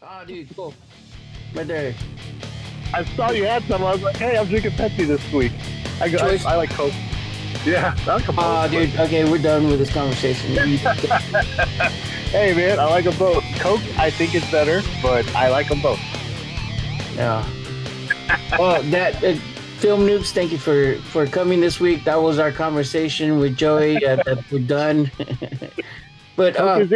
Oh, dude, cool. Right there. I saw you had some. I was like, hey, I'm drinking Pepsi this week. I, go, I, I, like Coke. Yeah, that's come Oh, dude. Okay, we're done with this conversation. hey, man, I like them both. Coke, I think is better, but I like them both. Yeah. well, that uh, film noobs, thank you for for coming this week. That was our conversation with Joey. Uh, we're done. but uh,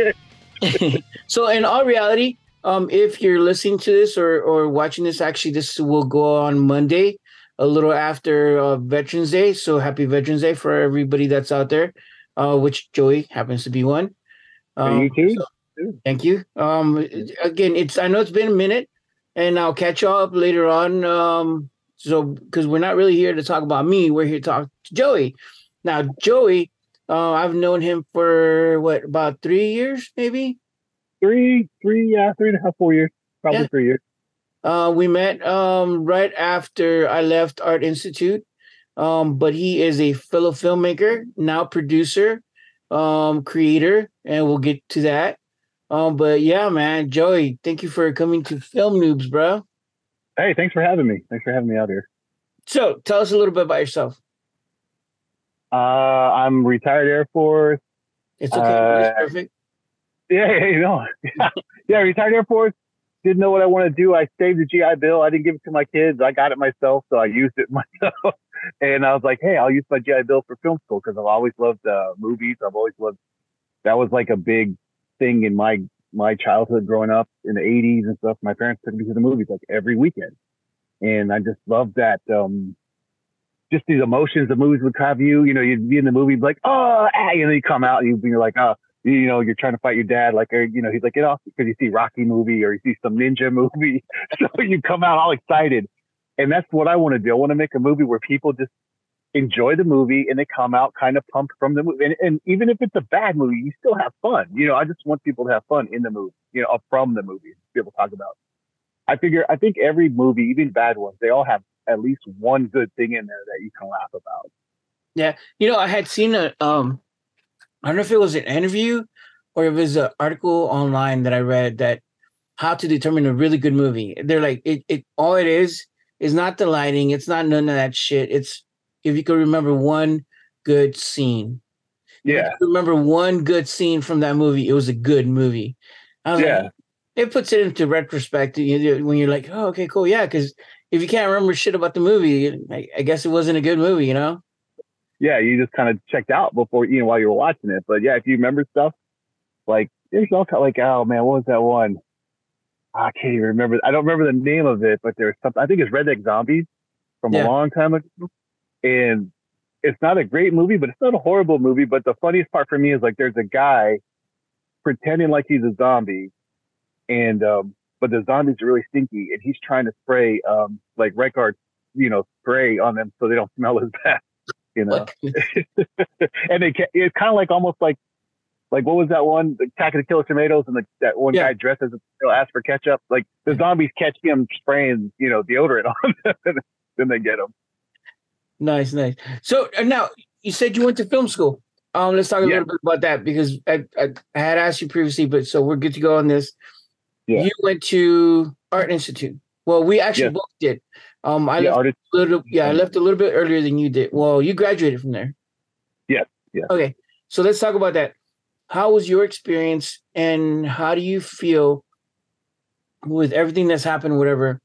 so, in all reality, um, if you're listening to this or or watching this, actually, this will go on Monday, a little after uh, Veterans Day. So, happy Veterans Day for everybody that's out there. Uh, which Joey happens to be one. Um, you too. So, thank you. Um, again, it's I know it's been a minute, and I'll catch you up later on. Um, so because we're not really here to talk about me, we're here to talk to Joey. Now, Joey, uh, I've known him for what about three years, maybe? Three, three, yeah, three and a half, four years, probably yeah. three years. Uh, we met um, right after I left Art Institute, um, but he is a fellow filmmaker, now producer, um, creator, and we'll get to that. Um, but yeah, man, Joey, thank you for coming to Film Noobs, bro. Hey, thanks for having me. Thanks for having me out here. So, tell us a little bit about yourself. Uh, I'm retired Air Force. It's okay. Uh, perfect. Yeah, yeah, you know, yeah, retired Air Force. Didn't know what I want to do. I saved the GI Bill. I didn't give it to my kids. I got it myself, so I used it myself. and I was like, hey, I'll use my GI Bill for film school because I've always loved uh, movies. I've always loved. That was like a big thing in my my childhood growing up in the 80s and stuff, my parents took me to the movies like every weekend. And I just loved that. Um, just these emotions the movies would have you, you know, you'd be in the movie, like, oh, ah, and then you come out and you'd be like, oh, you know, you're trying to fight your dad, like, or, you know, he's like, get off because you see Rocky movie or you see some ninja movie. so you come out all excited. And that's what I want to do. I want to make a movie where people just enjoy the movie and they come out kind of pumped from the movie. And, and, even if it's a bad movie, you still have fun. You know, I just want people to have fun in the movie, you know, from the movie, be able to talk about. I figure, I think every movie, even bad ones, they all have at least one good thing in there that you can laugh about. Yeah. You know, I had seen a, um, I don't know if it was an interview or if it was an article online that I read that how to determine a really good movie. They're like, it, it, all it is, is not the lighting. It's not none of that shit. It's if you could remember one good scene. Yeah. remember one good scene from that movie, it was a good movie. yeah. Like, it puts it into retrospect when you're like, oh, okay, cool. Yeah. Cause if you can't remember shit about the movie, I, guess it wasn't a good movie, you know? Yeah. You just kind of checked out before, you know, while you were watching it. But yeah, if you remember stuff, like there's all kind of like, oh man, what was that one? I can't even remember. I don't remember the name of it, but there's something. I think it's Redneck Zombies from yeah. a long time ago and it's not a great movie, but it's not a horrible movie. But the funniest part for me is like there's a guy pretending like he's a zombie, and um, but the zombies are really stinky, and he's trying to spray um, like Right Guard, you know, spray on them so they don't smell as bad, you know. and they it's kind of like almost like like what was that one? The Attack of the Killer Tomatoes, and the, that one yeah. guy dressed as a asked for ketchup. Like the zombies catch him spraying, you know, deodorant on them, then they get him. Nice, nice. So uh, now you said you went to film school. Um, let's talk a yeah. little bit about that because I, I, I, had asked you previously, but so we're good to go on this. Yeah. You went to Art Institute. Well, we actually yeah. both did. Um, I yeah, left a little. Yeah, I left a little bit earlier than you did. Well, you graduated from there. Yeah. Yeah. Okay, so let's talk about that. How was your experience, and how do you feel with everything that's happened? Whatever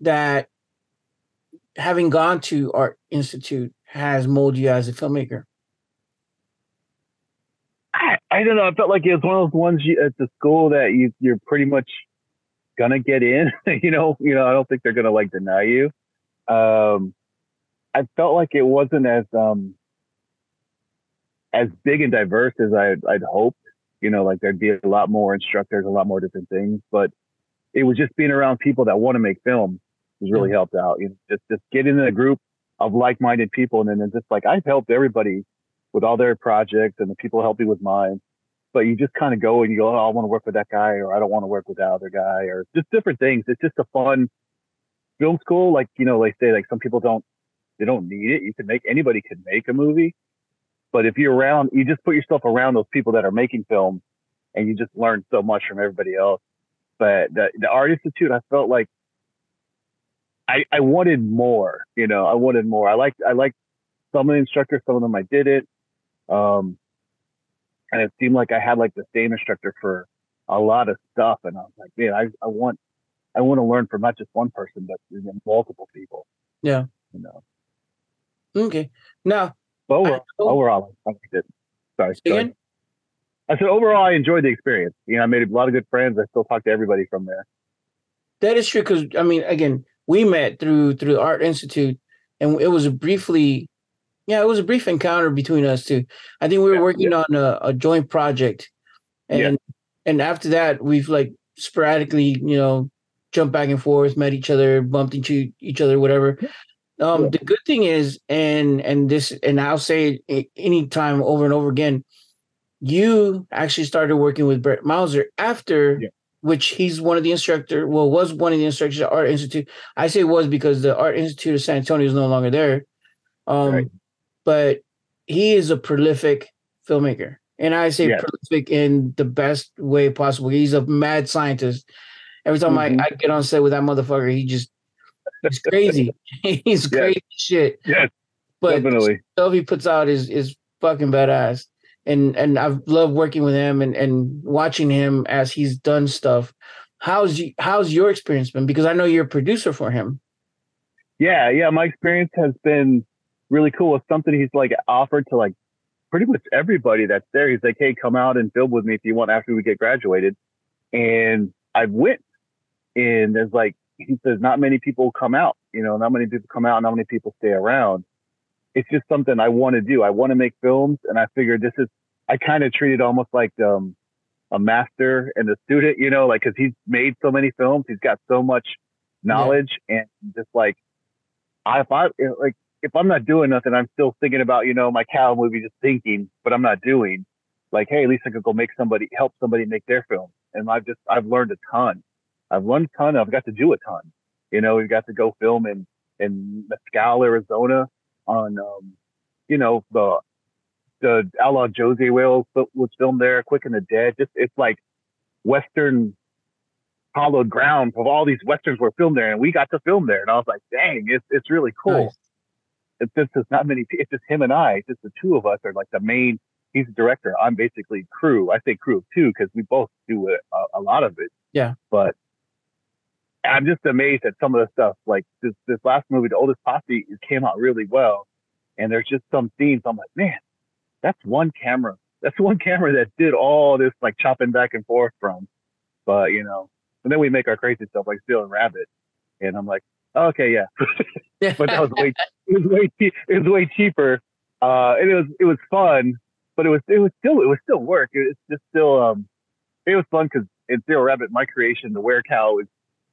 that having gone to Art Institute has molded you as a filmmaker? I, I don't know. I felt like it was one of those ones you, at the school that you you're pretty much gonna get in. you know, you know. I don't think they're gonna like deny you. Um, I felt like it wasn't as um as big and diverse as I'd, I'd hoped. You know, like there'd be a lot more instructors, a lot more different things, but it was just being around people that want to make film has really helped out. You know, just just get in a group of like-minded people, and then just like I've helped everybody with all their projects, and the people help me with mine. But you just kind of go and you go, oh, I want to work with that guy, or I don't want to work with that other guy, or just different things. It's just a fun film school. Like you know, they say like some people don't they don't need it. You can make anybody can make a movie, but if you're around, you just put yourself around those people that are making films and you just learn so much from everybody else. but the the art institute, I felt like I I wanted more. You know, I wanted more. I liked I liked some of the instructors, some of them I didn't. Um, and it seemed like I had like the same instructor for a lot of stuff, and I was like, man, I I want I want to learn from not just one person, but multiple people. Yeah. You know. Okay. Now, but overall, I, overall I it. Sorry. Again? I said overall, I enjoyed the experience. You know, I made a lot of good friends. I still talk to everybody from there. That is true because I mean, again, we met through through the Art Institute, and it was briefly, yeah, it was a brief encounter between us two. I think we were yeah, working yeah. on a, a, joint project, and yeah. and after that, we've like sporadically, you know, jumped back and forth, met each other, bumped into each other, whatever. Um, the good thing is, and and this, and I'll say it anytime over and over again you actually started working with Brett Mauser after which he's one of the instructor well was one of the instructors at art institute i say was because the art institute of san antonio is no longer there um right. But he is a prolific filmmaker and i say yeah. prolific in the best way possible he's a mad scientist every time mm-hmm. I, I get on set with that motherfucker he just he's crazy he's yes. crazy shit yes but definitely stuff he puts out is is fucking badass and and I've loved working with him and and watching him as he's done stuff. How's you, how's your experience been? Because I know you're a producer for him. Yeah, yeah, my experience has been really cool. It's something he's like offered to like pretty much everybody that's there. He's like, "Hey, come out and film with me if you want after we get graduated." And I went, and there's like he says, not many people come out. You know, not many people come out, and not many people stay around it's just something I want to do. I want to make films, and I figured this is. I kind of treat it almost like um, a master and a student, you know, like because he's made so many films, he's got so much knowledge, yeah. and just like, I, if I like, if I'm not doing nothing, I'm still thinking about, you know, my cow movie, just thinking, but I'm not doing. Like, hey, at least I could go make somebody help somebody make their film, and I've just I've learned a ton. I've learned a ton. I've got to do a ton. You know, we've got to go film in in Mescal, Arizona on, um, you know, the the Outlaw Josey Wales was filmed there. Quick and the Dead. Just it's like Western hollowed ground of all these westerns were filmed there, and we got to film there. And I was like, dang, it's it's really cool. Nice. It's just there's not many. It's just him and I. It's just the two of us are like the main. He's the director. I'm basically crew. I say crew too because we both do a, a lot of it. Yeah. But I'm just amazed at some of the stuff. Like this, this last movie, The Oldest Posse, it came out really well. And there's just some scenes I'm like, man, that's one camera. That's one camera that did all this like chopping back and forth from. But you know, and then we make our crazy stuff like Serial Rabbit, and I'm like, okay, yeah. but that was way, it was way, it was way cheaper. Uh, and it was, it was fun, but it was, it was still, it was still work. It was just still, um, it was fun because in Serial Rabbit, my creation, the were cow, is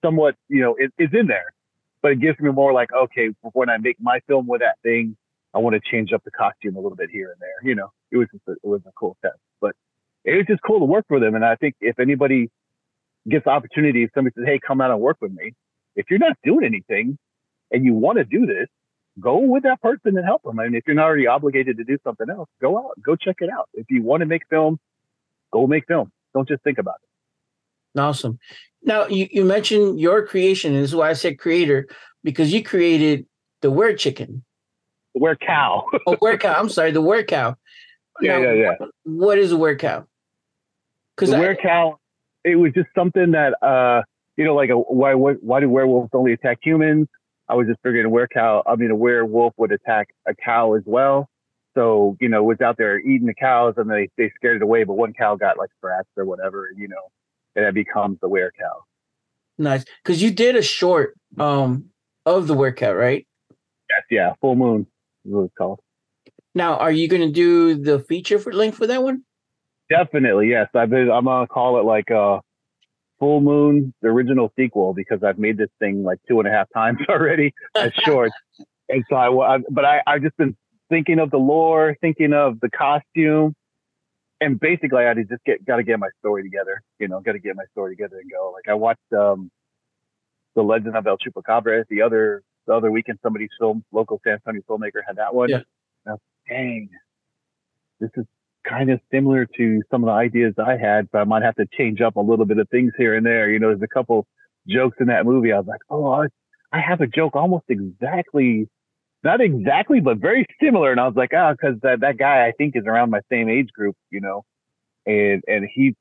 somewhat, you know, it, it's in there, but it gives me more like, okay, when I make my film with that thing, I want to change up the costume a little bit here and there. You know, it was just a, it was a cool test, but it was just cool to work with him. And I think if anybody gets the opportunity, if somebody says, "Hey, come out and work with me," if you're not doing anything and you want to do this, go with that person and help them. I mean, if you're not already obligated to do something else, go out, go check it out. If you want to make film, go make film. Don't just think about it. Awesome. Now you, you mentioned your creation, and this is why I said creator, because you created the word chicken. The were cow. oh, were cow. I'm sorry, the were cow. Yeah, now, yeah, yeah. What, what is a were cow? Because the were cow, it was just something that uh, you know, like a, why why do werewolves only attack humans? I was just figuring a were cow. I mean, a werewolf would attack a cow as well. So you know, was out there eating the cows, and they they scared it away. But one cow got like scratched or whatever, you know and that becomes the were cow. Nice, because you did a short um of the were cow, right? Yes, yeah, full moon is what it's called. Now, are you going to do the feature for link for that one? Definitely, yes. I've been. I'm gonna call it like a uh, full moon, the original sequel, because I've made this thing like two and a half times already as short. and so I, I but I, I've just been thinking of the lore, thinking of the costume, and basically, I just get got to get my story together. You know, got to get my story together and go. Like I watched um, the Legend of El Chupacabra the other the other weekend. Somebody's film, local San Antonio filmmaker, had that one. Yeah. Was, dang, this is kind of similar to some of the ideas I had, but I might have to change up a little bit of things here and there. You know, there's a couple jokes in that movie. I was like, oh, I, I have a joke almost exactly, not exactly, but very similar. And I was like, ah, oh, because that, that guy I think is around my same age group, you know, and and he's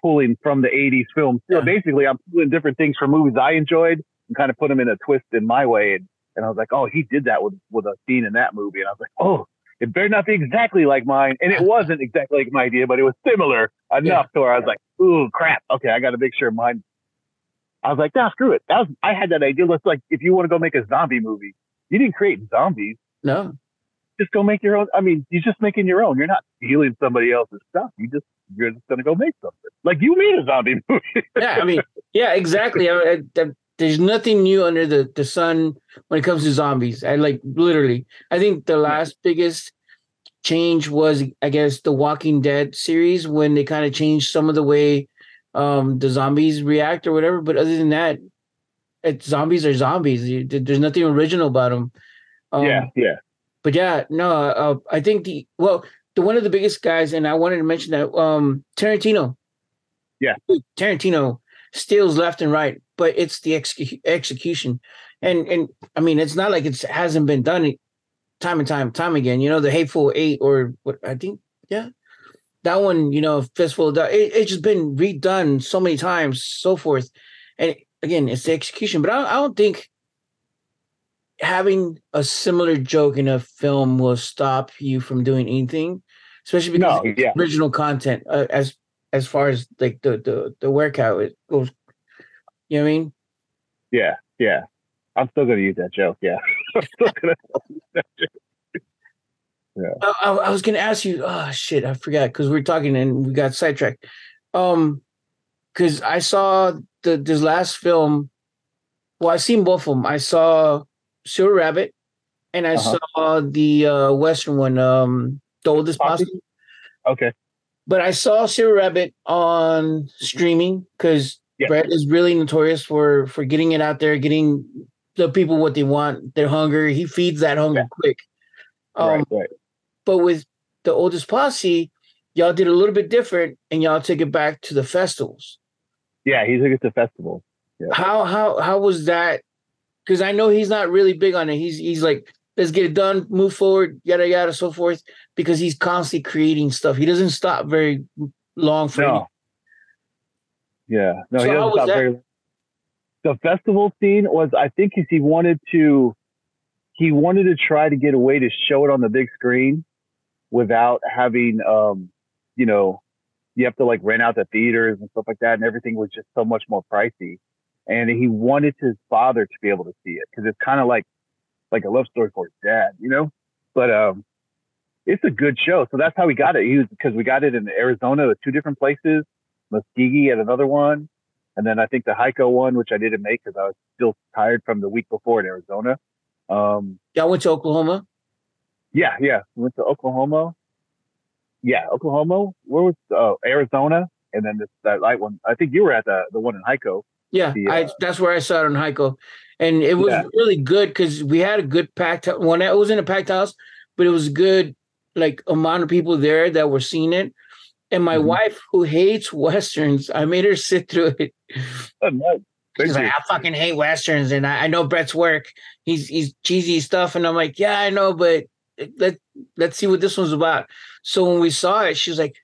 pulling from the 80s film. So yeah. basically, I'm pulling different things from movies I enjoyed and kind of put them in a twist in my way. And, and I was like, oh, he did that with, with a scene in that movie. And I was like, oh, it better not be exactly like mine. And it wasn't exactly like my idea, but it was similar enough yeah. to where I was like, ooh, crap. Okay, I got to make sure mine. I was like, nah, screw it. That was I had that idea. Let's like, if you want to go make a zombie movie, you didn't create zombies. No. Just go make your own. I mean, you're just making your own. You're not stealing somebody else's stuff. You just you're just gonna go make something. Like you made a zombie movie. yeah, I mean, yeah, exactly. I, I, there's nothing new under the, the sun when it comes to zombies. I like literally. I think the last biggest change was, I guess, the Walking Dead series when they kind of changed some of the way um, the zombies react or whatever. But other than that, it's zombies are zombies. There's nothing original about them. Um, yeah, yeah. But yeah, no, uh, I think the well, the one of the biggest guys, and I wanted to mention that um, Tarantino. Yeah, Tarantino steals left and right, but it's the ex- execution. And and I mean, it's not like it hasn't been done time and time time again. You know, the Hateful Eight or what I think, yeah, that one. You know, Fistful. Of, it, it's just been redone so many times, so forth. And again, it's the execution. But I, I don't think having a similar joke in a film will stop you from doing anything, especially because no, yeah. original content uh, as as far as like the the the workout it goes. You know what I mean? Yeah, yeah. I'm still gonna use that joke. Yeah, I'm still gonna use that joke. Yeah. I, I, was gonna ask you. Oh shit, I forgot because we are talking and we got sidetracked. Um, because I saw the this last film. Well, I've seen both of them. I saw Serial Rabbit, and I uh-huh. saw the uh, Western one, um, The Oldest Posse. Okay but I saw Serial Rabbit on streaming because yeah. Brett is really notorious for for getting it out there, getting the people what they want, their hunger. He feeds that hunger yeah. quick. Um, right, right. But with the oldest posse, y'all did a little bit different, and y'all took it back to the festivals. Yeah, he took it to festivals. Yeah. How how how was that? Because I know he's not really big on it. He's he's like let's get it done, move forward, yada yada, so forth. Because he's constantly creating stuff. He doesn't stop very long for. No. Yeah, no, so he doesn't stop very. The festival scene was, I think, he wanted to, he wanted to try to get a way to show it on the big screen, without having, um, you know, you have to like rent out the theaters and stuff like that, and everything was just so much more pricey. And he wanted his father to be able to see it because it's kind of like like a love story for his dad, you know. But um, it's a good show. So that's how we got it. He was because we got it in Arizona two different places, Muskogee at another one, and then I think the Hico one, which I didn't make because I was still tired from the week before in Arizona. Um, yeah, I went to Oklahoma. Yeah, yeah, we went to Oklahoma. Yeah, Oklahoma. Where was uh, Arizona? And then this that light one. I think you were at the the one in Hico. Yeah, the, uh, I, that's where I saw it in Hico, and it was yeah. really good because we had a good packed one. It was in a packed house, but it was good like amount of people there that were seeing it. And my mm-hmm. wife, who hates westerns, I made her sit through it. Oh, nice. She's like, I fucking hate westerns, and I, I, know Brett's work. He's he's cheesy stuff, and I'm like, yeah, I know, but let let's see what this one's about. So when we saw it, she was like,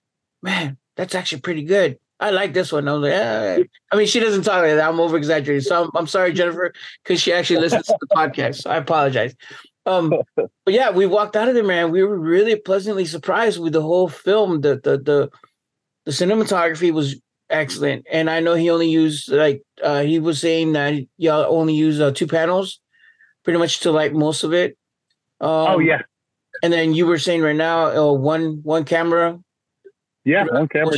man, that's actually pretty good. I like this one. I was like, yeah. I mean, she doesn't talk like that. I'm over exaggerating. So I'm, I'm sorry, Jennifer, because she actually listens to the podcast. So I apologize. Um, but yeah, we walked out of there, man. We were really pleasantly surprised with the whole film. The the the the cinematography was excellent, and I know he only used like uh, he was saying that y'all only use uh, two panels, pretty much to like most of it. Um, oh yeah. And then you were saying right now, uh, one one camera. Yeah, one camera.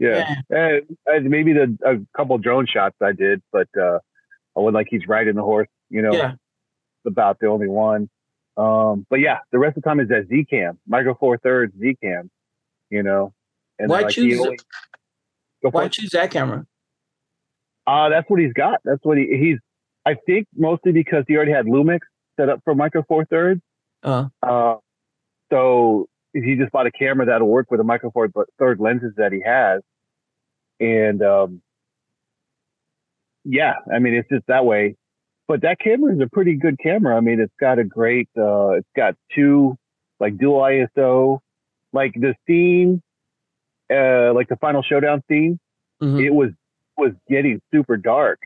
Yeah, yeah. Uh, maybe the a couple drone shots I did, but uh, I would like he's riding the horse. You know, yeah. About the only one. Um, but yeah, the rest of the time is that Z cam, micro four thirds Z cam. You know, and why like choose? Only, why choose that camera? Uh, that's what he's got. That's what he he's. I think mostly because he already had Lumix set up for micro four thirds. Uh-huh. Uh, so he just bought a camera that'll work with the micro four third lenses that he has, and um, yeah, I mean it's just that way. But that camera is a pretty good camera. I mean, it's got a great, uh, it's got two like dual ISO, like the scene, uh, like the final showdown scene. Mm-hmm. It was was getting super dark,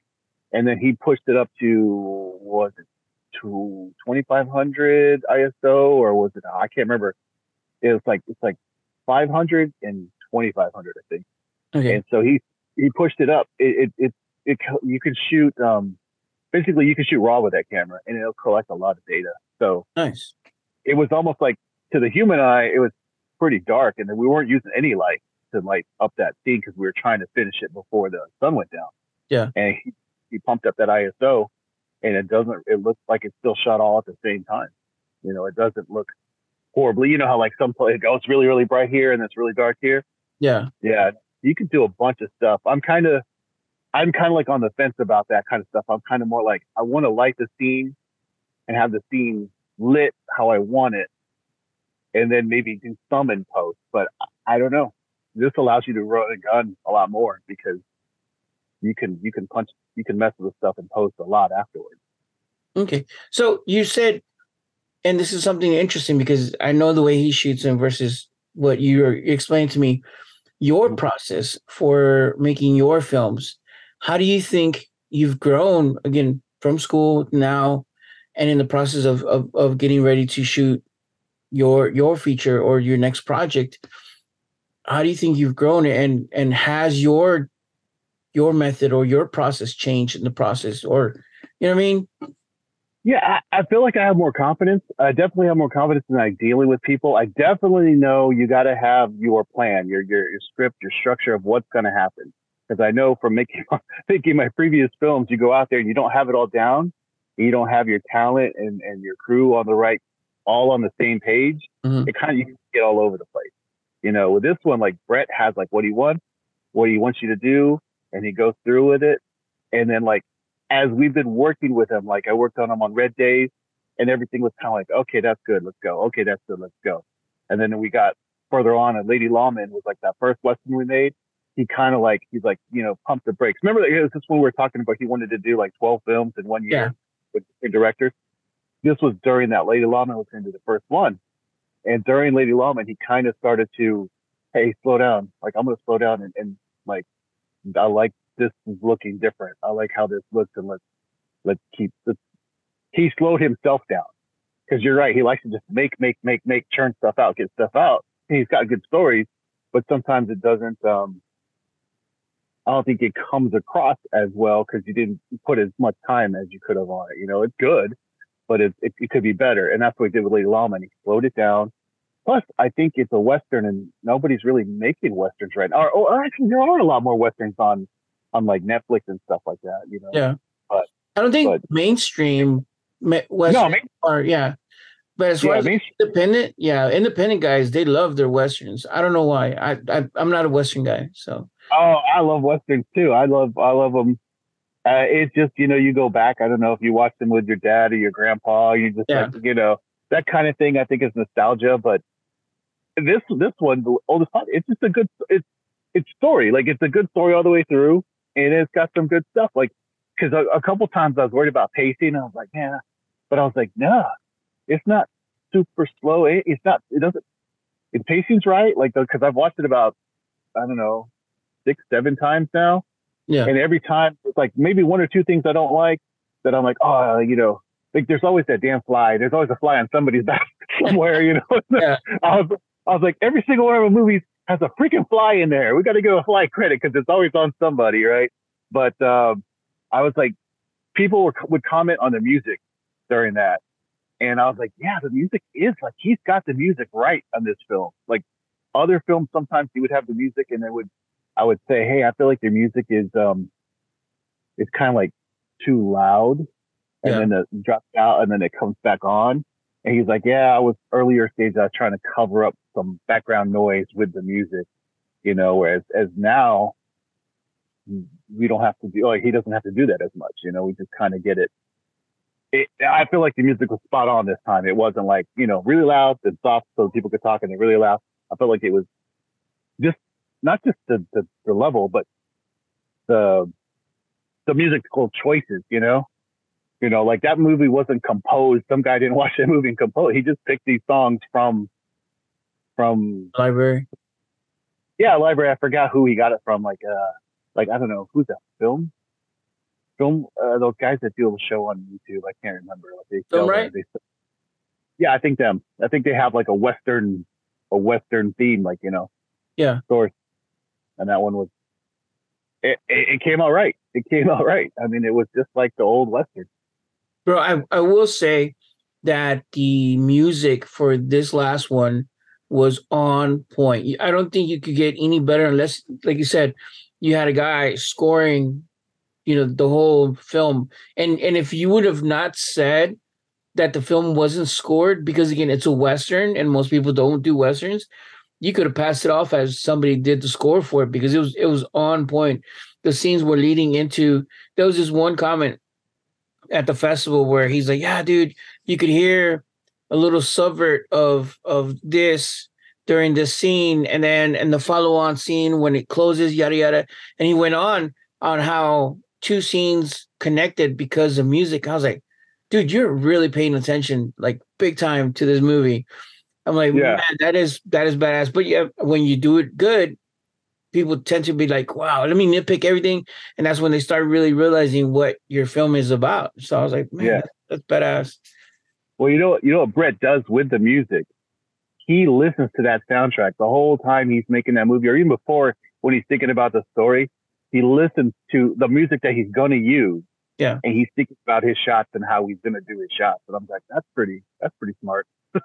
and then he pushed it up to was it to 2500 ISO or was it I can't remember. It was like it's like 500 and 2500 I think. Okay. And so he he pushed it up. It it it, it you can shoot um basically you can shoot raw with that camera and it'll collect a lot of data. So nice. It was almost like to the human eye it was pretty dark and then we weren't using any light to light up that scene because we were trying to finish it before the sun went down. Yeah. And he, he pumped up that ISO and it doesn't, it looks like it's still shot all at the same time. You know, it doesn't look horribly. You know how like some place, oh, it's really, really bright here and it's really dark here. Yeah. Yeah. You can do a bunch of stuff. I'm kind of, I'm kind of like on the fence about that kind of stuff. I'm kind of more like, I want to light the scene and have the scene lit how I want it. And then maybe do some in post, but I don't know. This allows you to run a gun a lot more because you can you can punch you can mess with the stuff and post a lot afterwards. Okay, so you said, and this is something interesting because I know the way he shoots them versus what you explained to me. Your mm-hmm. process for making your films. How do you think you've grown again from school now, and in the process of of, of getting ready to shoot your your feature or your next project? How do you think you've grown and and has your your method or your process change in the process or you know what I mean? Yeah, I, I, feel like I have more confidence. I definitely have more confidence in like dealing with people. I definitely know you got to have your plan, your, your, your script, your structure of what's going to happen. Because I know from making making my previous films, you go out there and you don't have it all down. You don't have your talent and, and your crew on the right, all on the same page. Mm-hmm. It kind of you get all over the place. You know, with this one, like Brett has like what he wants, what he wants you to do, and he goes through with it. And then like as we've been working with him, like I worked on him on red days and everything was kind of like, okay, that's good. Let's go. Okay. That's good. Let's go. And then we got further on and Lady Lawman was like that first Western we made. He kind of like, he's like, you know, pumped the brakes. Remember that this is when we were talking about he wanted to do like 12 films in one year yeah. with different directors. This was during that Lady Lawman was going to do the first one. And during Lady Lawman, he kind of started to, hey, slow down. Like I'm going to slow down and, and like I like this is looking different. I like how this looks, and let's let's keep. Let's, he slowed himself down because you're right. He likes to just make, make, make, make, churn stuff out, get stuff out. He's got good stories, but sometimes it doesn't. Um, I don't think it comes across as well because you didn't put as much time as you could have on it. You know, it's good, but it, it, it could be better. And that's what he did with Lady Lawman. He slowed it down. Plus, I think it's a western, and nobody's really making westerns right now. Or, or actually, there are a lot more westerns on on like Netflix and stuff like that. You know. Yeah. But I don't think but, mainstream Westerns no, main, are yeah. But as far yeah, as main, independent, yeah, independent guys, they love their westerns. I don't know why. I, I I'm not a western guy, so. Oh, I love westerns too. I love I love them. Uh, it's just you know you go back. I don't know if you watch them with your dad or your grandpa. You just yeah. like you know that kind of thing. I think is nostalgia, but this this one, the oldest it's just a good it's it's story. Like it's a good story all the way through, and it's got some good stuff. Like because a, a, couple times I was worried about pacing, and I was like, yeah, but I was like, no, it's not super slow. It, it's not. It doesn't. It pacing's right. Like because I've watched it about I don't know six seven times now. Yeah. And every time it's like maybe one or two things I don't like that I'm like, oh, you know, like there's always that damn fly. There's always a fly on somebody's back somewhere, you know. yeah. I was I was like, every single one of the movies has a freaking fly in there. We got to give a fly credit because it's always on somebody, right? But um, I was like, people were, would comment on the music during that. And I was like, yeah, the music is like, he's got the music right on this film. Like other films, sometimes he would have the music and then would, I would say, hey, I feel like your music is, um, it's kind of like too loud. And yeah. then it drops out and then it comes back on. And he's like, yeah, I was earlier stage. I was trying to cover up some background noise with the music, you know, whereas as now we don't have to do, like, he doesn't have to do that as much. You know, we just kind of get it, it, I feel like the music was spot on this time. It wasn't like you know really loud and soft so people could talk, and then really loud. I felt like it was not just the, the, the level, but the the musical choices. You know, you know, like that movie wasn't composed. Some guy didn't watch that movie and compose. He just picked these songs from from library. Yeah, library. I forgot who he got it from. Like, uh, like I don't know who's that film. Film. Uh, those guys that do the show on YouTube. I can't remember. Like they film right. They, yeah, I think them. I think they have like a western, a western theme. Like you know. Yeah. Source. And that one was. It, it, it came out right. It came out right. I mean, it was just like the old western. Bro, I, I will say that the music for this last one was on point. I don't think you could get any better unless, like you said, you had a guy scoring, you know, the whole film. And and if you would have not said that the film wasn't scored, because again, it's a western and most people don't do westerns, you could have passed it off as somebody did the score for it because it was it was on point. The scenes were leading into there was this one comment at the festival where he's like, Yeah, dude, you could hear a little subvert of of this during this scene. And then and the follow-on scene when it closes yada yada and he went on on how two scenes connected because of music. I was like dude you're really paying attention like big time to this movie i'm like yeah. man that is that is badass but yeah when you do it good people tend to be like wow let me nitpick everything and that's when they start really realizing what your film is about so i was like man yeah. that's, that's badass well, you know, you know what Brett does with the music. He listens to that soundtrack the whole time he's making that movie, or even before when he's thinking about the story. He listens to the music that he's going to use. Yeah, and he's thinking about his shots and how he's going to do his shots. And I'm like, that's pretty, that's pretty smart.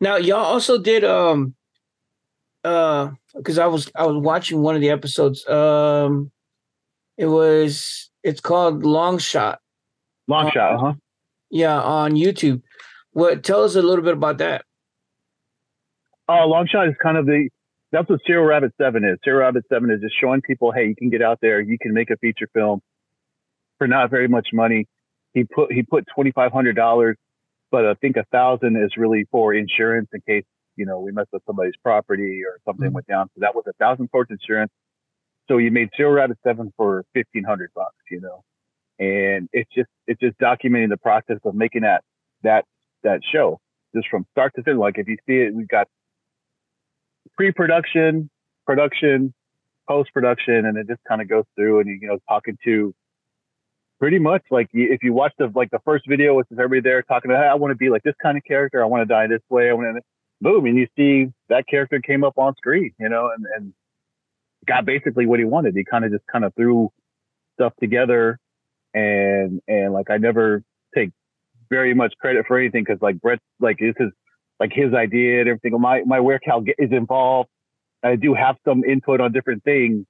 now, y'all also did um, uh, because I was I was watching one of the episodes. Um, it was it's called Long Shot. Long Shot, huh? Yeah, on YouTube. What tell us a little bit about that? Uh, long shot is kind of the that's what Serial Rabbit Seven is. Serial Rabbit Seven is just showing people, hey, you can get out there, you can make a feature film for not very much money. He put he put twenty five hundred dollars, but I think a thousand is really for insurance in case you know we mess with somebody's property or something mm-hmm. went down. So that was a thousand towards insurance. So you made Serial Rabbit Seven for fifteen hundred bucks, you know and it's just it's just documenting the process of making that that that show just from start to finish. Like if you see it, we've got pre-production, production, post-production, and it just kind of goes through and you know talking to pretty much like if you watch the like the first video with everybody there talking about hey, I want to be like this kind of character, I want to die this way, I want to boom, and you see that character came up on screen, you know, and and got basically what he wanted. He kind of just kind of threw stuff together and and like I never take very much credit for anything because like Brett like this is like his idea and everything. My my werecow is involved. I do have some input on different things,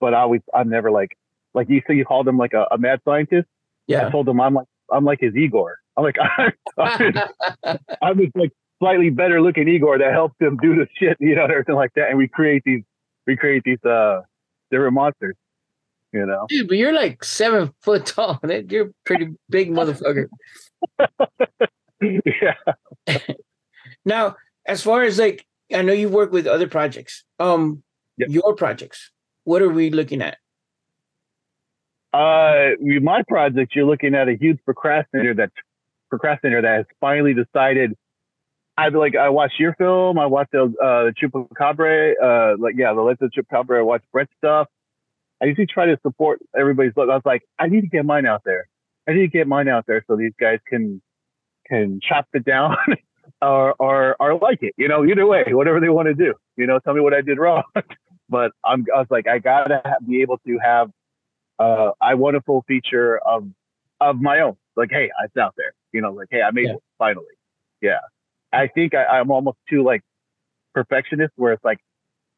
but I always I'm never like like you say you called him like a, a mad scientist. Yeah, I told him I'm like I'm like his Igor. I'm like I'm, I'm just like slightly better looking Igor that helps him do the shit, you know, everything like that. And we create these we create these uh different monsters you know. Dude, but you're like seven foot tall. And you're a pretty big motherfucker. yeah. now, as far as like, I know you work with other projects. Um, yep. your projects. What are we looking at? Uh, my project, you're looking at a huge procrastinator that procrastinator that has finally decided. I like I watched your film. I watched the uh, the Chupacabra. Uh, like yeah, the Let's Chupacabra. I watched Brett's stuff. I usually try to support everybody's look. I was like, I need to get mine out there. I need to get mine out there so these guys can can chop it down or, or or like it. You know, either way, whatever they want to do. You know, tell me what I did wrong. but I'm I was like, I gotta be able to have uh, I want a full feature of of my own. Like, hey, it's out there. You know, like, hey, I made yeah. it finally. Yeah. I think I, I'm almost too like perfectionist where it's like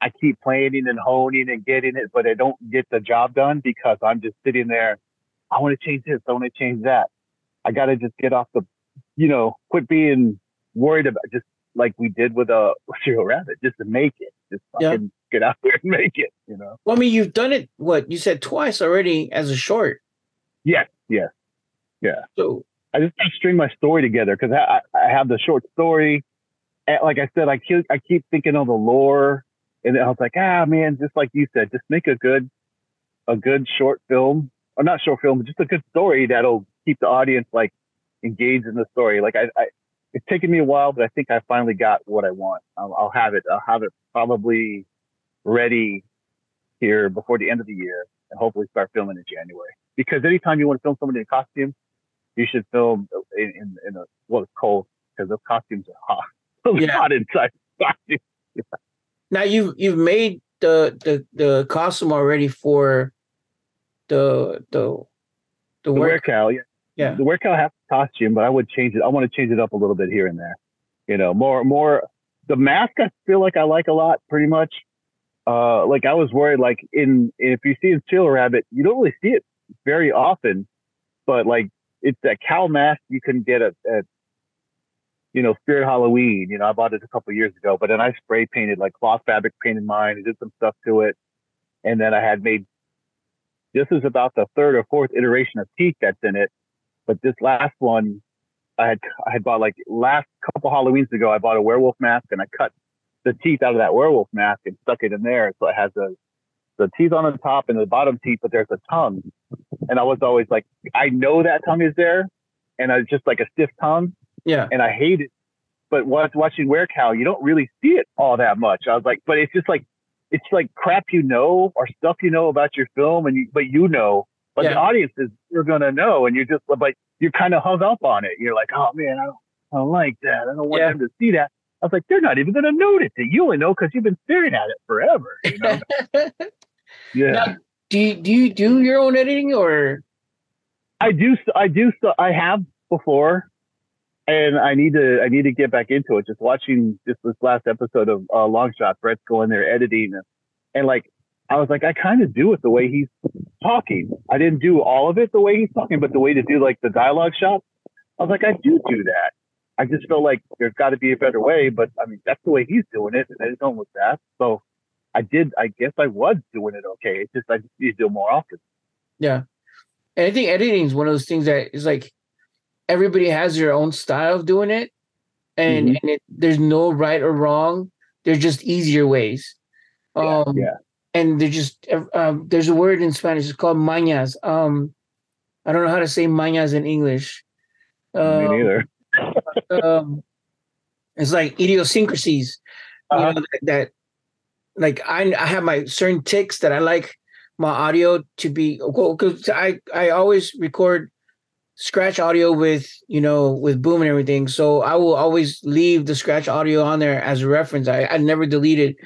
I keep planning and honing and getting it, but I don't get the job done because I'm just sitting there. I want to change this. I want to change that. I got to just get off the, you know, quit being worried about just like we did with a serial rabbit, just to make it, just fucking yeah. Get out there and make it, you know? Well, I mean, you've done it, what you said twice already as a short. Yes. Yes. Yeah. So I just to string my story together because I, I have the short story. And like I said, I keep I keep thinking of the lore, and I was like, ah, man, just like you said, just make a good a good short film, or not short film, but just a good story that'll keep the audience like engaged in the story. Like I, I it's taken me a while, but I think I finally got what I want. I'll, I'll have it. I'll have it probably ready here before the end of the year, and hopefully start filming in January. Because anytime you want to film somebody in costume, you should film in, in, in a well, it's cold because those costumes are hot. yeah. hot inside costumes. Now you've you've made the the the costume already for the the the, the werecow. Yeah, yeah. The werecow has costume, but I would change it. I want to change it up a little bit here and there. You know, more more. The mask I feel like I like a lot, pretty much. Uh, like I was worried, like in if you see in Chiller Rabbit, you don't really see it very often, but like it's that cow mask you can get at, at you know Spirit Halloween. You know, I bought it a couple years ago, but then I spray painted like cloth fabric, painted mine, and did some stuff to it, and then I had made. This is about the third or fourth iteration of teeth that's in it, but this last one, I had I had bought like last couple Halloweens ago. I bought a werewolf mask and I cut the teeth out of that werewolf mask and stuck it in there. So it has the the teeth on the top and the bottom teeth, but there's a tongue. And I was always like, I know that tongue is there, and it's just like a stiff tongue. Yeah. And I hate it. But watching Werecow, you don't really see it all that much. I was like, but it's just like it's like crap you know or stuff you know about your film, and you but you know, but yeah. the audience is you're gonna know, and you're just but you're kind of hung up on it. You're like, oh man, I don't, I don't like that. I don't want yeah. them to see that. I was like, they're not even going to notice it. You only know because you've been staring at it forever. You know? yeah. Now, do you, do you do your own editing or? I do. I do. I have before, and I need to. I need to get back into it. Just watching just this last episode of uh, Long Shot, Brett's going there editing, and, and like I was like, I kind of do it the way he's talking. I didn't do all of it the way he's talking, but the way to do like the dialogue shots, I was like, I do do that. I just feel like there's got to be a better way. But I mean, that's the way he's doing it, and I going with that. So I did. I guess I was doing it okay. It's just I just need to do it more often. Yeah, and I think editing is one of those things that is like everybody has their own style of doing it, and, mm-hmm. and it, there's no right or wrong. There's just easier ways. Um, yeah, yeah. And there's just um, there's a word in Spanish. It's called mañas. Um, I don't know how to say mañas in English. Um, Me neither um, it's like idiosyncrasies. Uh-huh. You know, that, that, like I I have my certain ticks that I like my audio to be because I I always record scratch audio with you know with boom and everything. So i will always leave the scratch audio on there as a reference. I, I never deleted.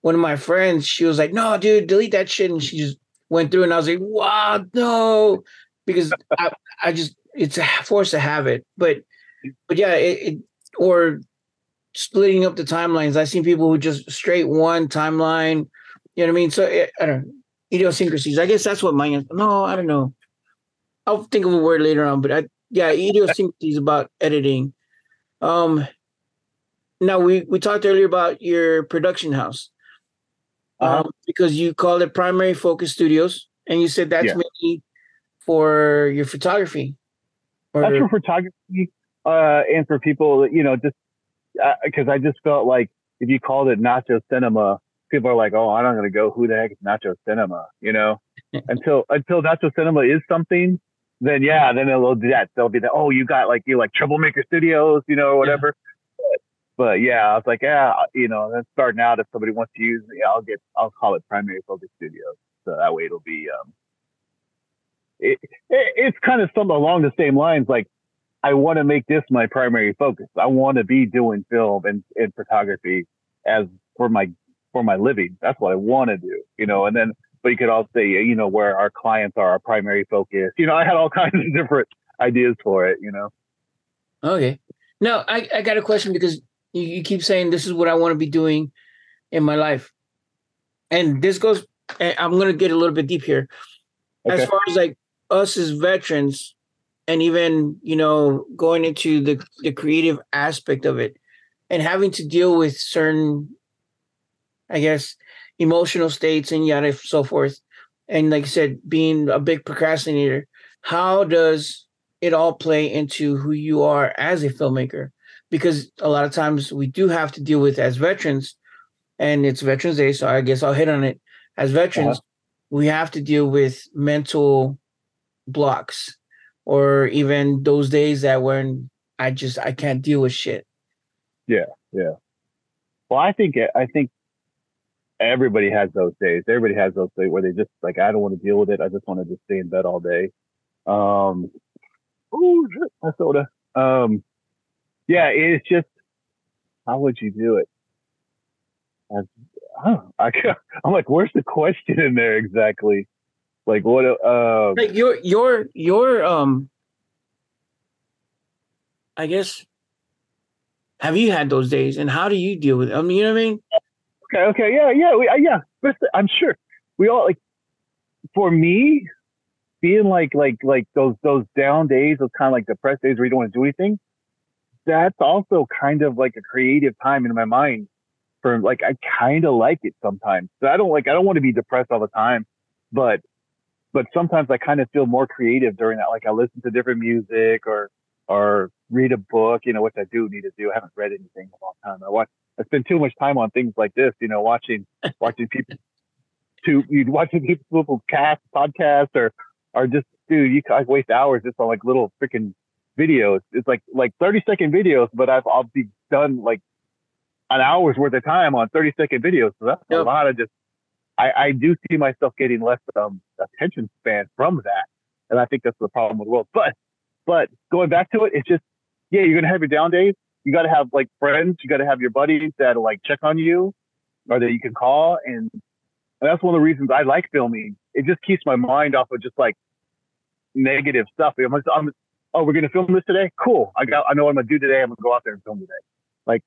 One of my friends she was like no dude delete that shit. And she just went through and i was like wow no. Because i i just it's a force to have it. But but yeah, it, it, or splitting up the timelines. I've seen people who just straight one timeline. You know what I mean? So it, I don't know. idiosyncrasies. I guess that's what mine is. No, I don't know. I'll think of a word later on, but I yeah, idiosyncrasies about editing. Um, now we we talked earlier about your production house, uh-huh. um, because you called it Primary Focus Studios, and you said that's yeah. mainly for your photography. Or, that's for photography uh, and for people, you know, just because uh, I just felt like if you called it Nacho Cinema, people are like, "Oh, I'm not going to go. Who the heck is Nacho Cinema?" You know, until until Nacho Cinema is something, then yeah, then they'll do that. They'll be that. Oh, you got like you like Troublemaker Studios, you know, or whatever. Yeah. But, but, yeah, I was like, yeah, you know, then starting out, if somebody wants to use me, I'll get, I'll call it Primary Focus Studios. So that way it'll be, um, it, it, it's kind of something along the same lines. Like I want to make this my primary focus. I want to be doing film and, and photography as for my for my living. That's what I want to do, you know. And then, but you could also say, you know, where our clients are our primary focus. You know, I had all kinds of different ideas for it, you know. Okay. Now I, I got a question because you, you keep saying this is what I want to be doing in my life, and this goes. Eh, I'm going to get a little bit deep here. Okay. As far as like us as veterans, and even you know going into the the creative aspect of it and having to deal with certain i guess emotional states and yada so forth and like i said being a big procrastinator how does it all play into who you are as a filmmaker? Because a lot of times we do have to deal with as veterans, and it's Veterans Day, so I guess I'll hit on it. As veterans, uh-huh. we have to deal with mental blocks, or even those days that when I just I can't deal with shit. Yeah, yeah. Well, I think I think everybody has those days. Everybody has those days where they just like, I don't want to deal with it. I just want to just stay in bed all day. Um, oh, my soda. Um, yeah, it's just, how would you do it? I, I, I'm like, where's the question in there exactly? Like what? Uh, like your your your um. I guess. Have you had those days, and how do you deal with? It? I mean, you know what I mean. Okay, okay, yeah, yeah, we, uh, yeah. I'm sure we all like. For me, being like like like those those down days, those kind of like depressed days where you don't want to do anything, that's also kind of like a creative time in my mind. For like, I kind of like it sometimes. So I don't like I don't want to be depressed all the time, but but sometimes I kind of feel more creative during that. Like I listen to different music or or read a book, you know, which I do need to do. I haven't read anything in a long time. I watch I spend too much time on things like this, you know, watching watching people to you watching people cast podcasts or or just dude, you I waste hours just on like little freaking videos. It's like like 30 second videos, but I've I'll be done like an hour's worth of time on 30 second videos. So that's yep. a lot of just I, I do see myself getting less um attention span from that. And I think that's the problem with the world. But but going back to it, it's just yeah, you're gonna have your down days you got to have like friends. You got to have your buddies that like check on you, or that you can call. And, and that's one of the reasons I like filming. It just keeps my mind off of just like negative stuff. I'm, I'm oh, we're gonna film this today. Cool. I got. I know what I'm gonna do today. I'm gonna go out there and film today. Like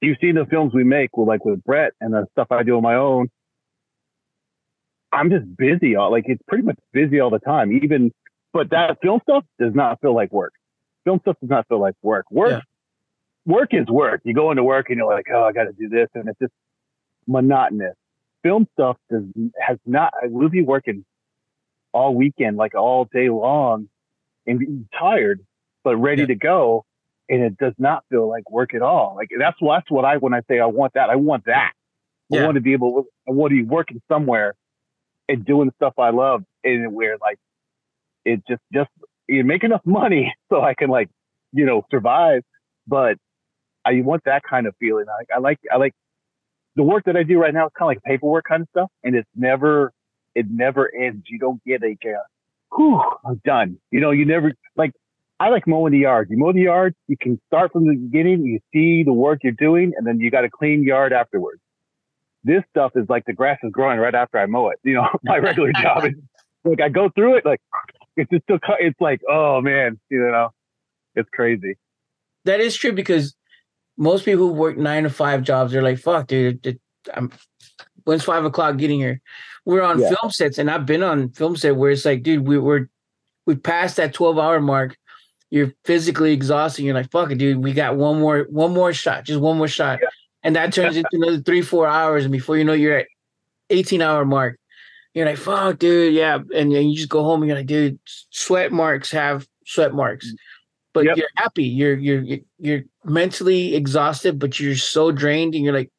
you've seen the films we make with like with Brett and the stuff I do on my own. I'm just busy. All, like it's pretty much busy all the time. Even, but that film stuff does not feel like work. Film stuff does not feel like work. Work yeah work is work. You go into work and you're like, oh, I got to do this, and it's just monotonous. Film stuff does has not. We'll be working all weekend, like all day long, and tired, but ready yeah. to go, and it does not feel like work at all. Like that's that's what I when I say I want that, I want that. Yeah. I want to be able. I want to be working somewhere and doing stuff I love, and where like it just just you make enough money so I can like you know survive, but I want that kind of feeling. I, I like I like the work that I do right now. It's kind of like paperwork kind of stuff, and it's never it never ends. You don't get a uh, whew, I'm done. You know, you never like. I like mowing the yard. You mow the yard, you can start from the beginning. You see the work you're doing, and then you got a clean yard afterwards. This stuff is like the grass is growing right after I mow it. You know, my regular job is like I go through it, like it's just still. Cut. It's like, oh man, you know, it's crazy. That is true because most people who work nine to five jobs, they're like, fuck, dude, it, I'm, when's five o'clock getting here? We're on yeah. film sets, and I've been on film set where it's like, dude, we, we're we passed that 12 hour mark. You're physically exhausted. You're like, fuck it, dude. We got one more, one more shot, just one more shot. Yeah. And that turns into another three, four hours. And before you know, you're at 18 hour mark. You're like, fuck, dude. Yeah. And then you just go home and you're like, dude, sweat marks have sweat marks. But yep. you're happy. You're you're you're mentally exhausted, but you're so drained, and you're like,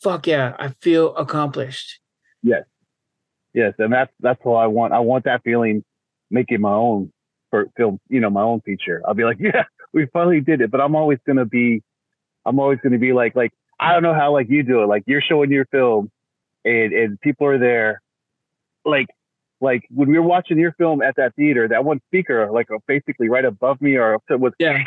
"Fuck yeah, I feel accomplished." Yes, yes, and that's that's what I want. I want that feeling, making my own for film, you know, my own feature. I'll be like, "Yeah, we finally did it," but I'm always gonna be, I'm always gonna be like, like I don't know how like you do it. Like you're showing your film, and and people are there, like like when we were watching your film at that theater, that one speaker, like basically right above me or was yeah.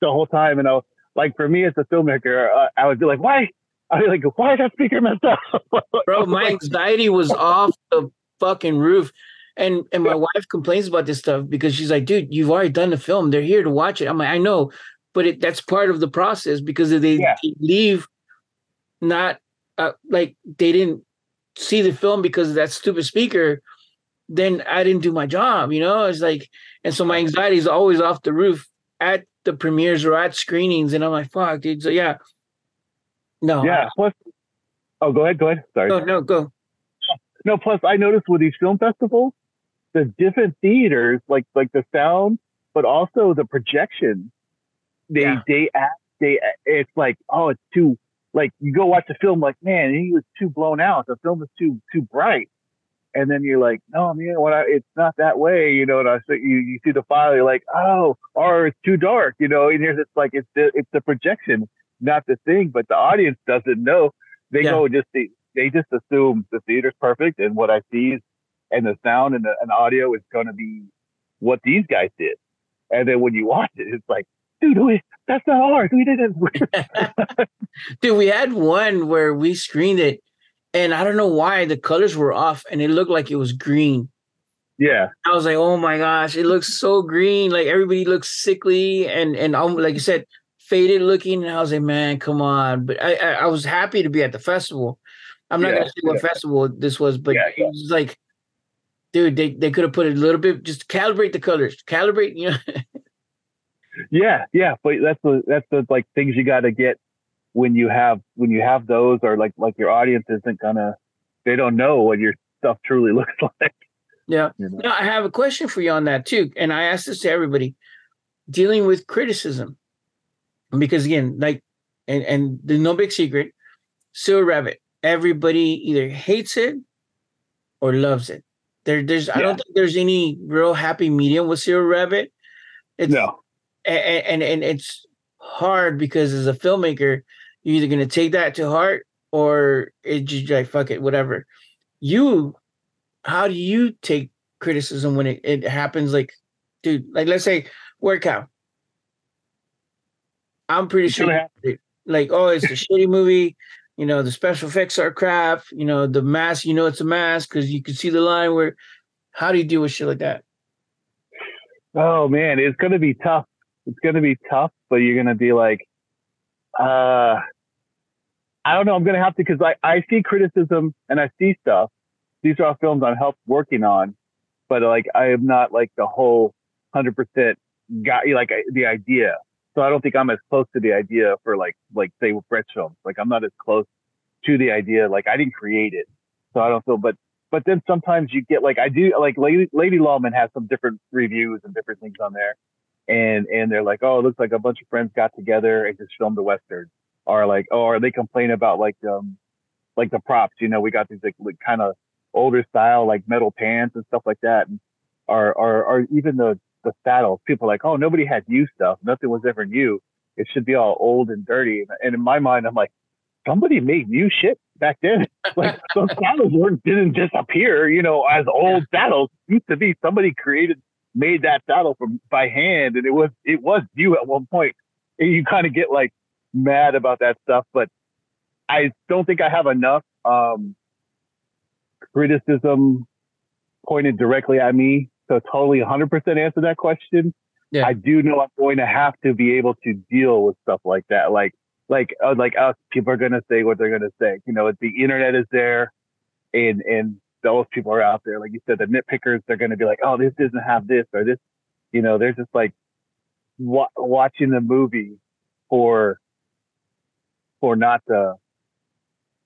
the whole time. And I was like, for me as a filmmaker, uh, I would be like, why? I'd be like, why is that speaker messed up? Bro, my anxiety was off the fucking roof. And and my wife complains about this stuff because she's like, dude, you've already done the film. They're here to watch it. I'm like, I know, but it, that's part of the process because if they, yeah. leave not uh, like they didn't see the film because of that stupid speaker then I didn't do my job, you know? It's like, and so my anxiety is always off the roof at the premieres or at screenings. And I'm like, fuck, dude. So yeah. No. Yeah. Plus, oh, go ahead. Go ahead. Sorry. No, no, go. No, plus I noticed with these film festivals, the different theaters, like like the sound, but also the projection. They yeah. they act they it's like oh it's too like you go watch the film like man he was too blown out the film is too too bright and then you're like no man what I, it's not that way you know and I so you you see the file you're like oh or it's too dark you know and there's it's like it's the it's the projection not the thing but the audience doesn't know they yeah. go just they, they just assume the theater's perfect and what I see is and the sound and the and audio is going to be what these guys did. And then when you watch it, it's like, dude, we, that's not ours. We didn't. dude, we had one where we screened it, and I don't know why the colors were off, and it looked like it was green. Yeah, I was like, oh my gosh, it looks so green. Like everybody looks sickly, and and um, like you said, faded looking. And I was like, man, come on. But I I, I was happy to be at the festival. I'm not yeah, gonna say what yeah. festival this was, but yeah, it was like dude, they, they could have put it a little bit, just calibrate the colors, calibrate, you know. yeah, yeah, but that's the that's the like things you got to get when you have when you have those, or like like your audience isn't gonna, they don't know what your stuff truly looks like. Yeah. You know? Now I have a question for you on that too, and I ask this to everybody: dealing with criticism, because again, like, and and the no big secret, Serial Rabbit, everybody either hates it or loves it. There, there's yeah. I don't think there's any real happy medium with Serial Rabbit. It's, no, and, and and it's hard because as a filmmaker, you're either gonna take that to heart or it just like fuck it, whatever. You, how do you take criticism when it, it happens? Like, dude, like let's say Cow. I'm pretty sure, like, oh, it's a shitty movie you know the special effects are crap you know the mask you know it's a mask because you can see the line where how do you deal with shit like that oh man it's gonna be tough it's gonna be tough but you're gonna be like uh i don't know i'm gonna have to because I, I see criticism and i see stuff these are all films i'm help working on but like i am not like the whole 100% got you like the idea so I don't think I'm as close to the idea for like like say with Brett's films. Like I'm not as close to the idea. Like I didn't create it, so I don't feel. But but then sometimes you get like I do like Lady Lady Lawman has some different reviews and different things on there, and and they're like, oh, it looks like a bunch of friends got together and just filmed a western, or like, oh, or they complain about like um like the props. You know, we got these like, like kind of older style like metal pants and stuff like that, and or or or even the the saddles. People are like, oh, nobody had new stuff. Nothing was ever new. It should be all old and dirty. And in my mind, I'm like, somebody made new shit back then. like those saddles weren't didn't disappear, you know, as old saddles used to be. Somebody created made that saddle from by hand and it was it was you at one point. And you kind of get like mad about that stuff, but I don't think I have enough um criticism pointed directly at me to totally 100% answer that question. Yeah. I do know I'm going to have to be able to deal with stuff like that. Like, like, uh, like us, people are going to say what they're going to say. You know, the internet is there and, and those people are out there. Like you said, the nitpickers, they're going to be like, oh, this doesn't have this or this, you know, they're just like wa- watching the movie for, for not, uh,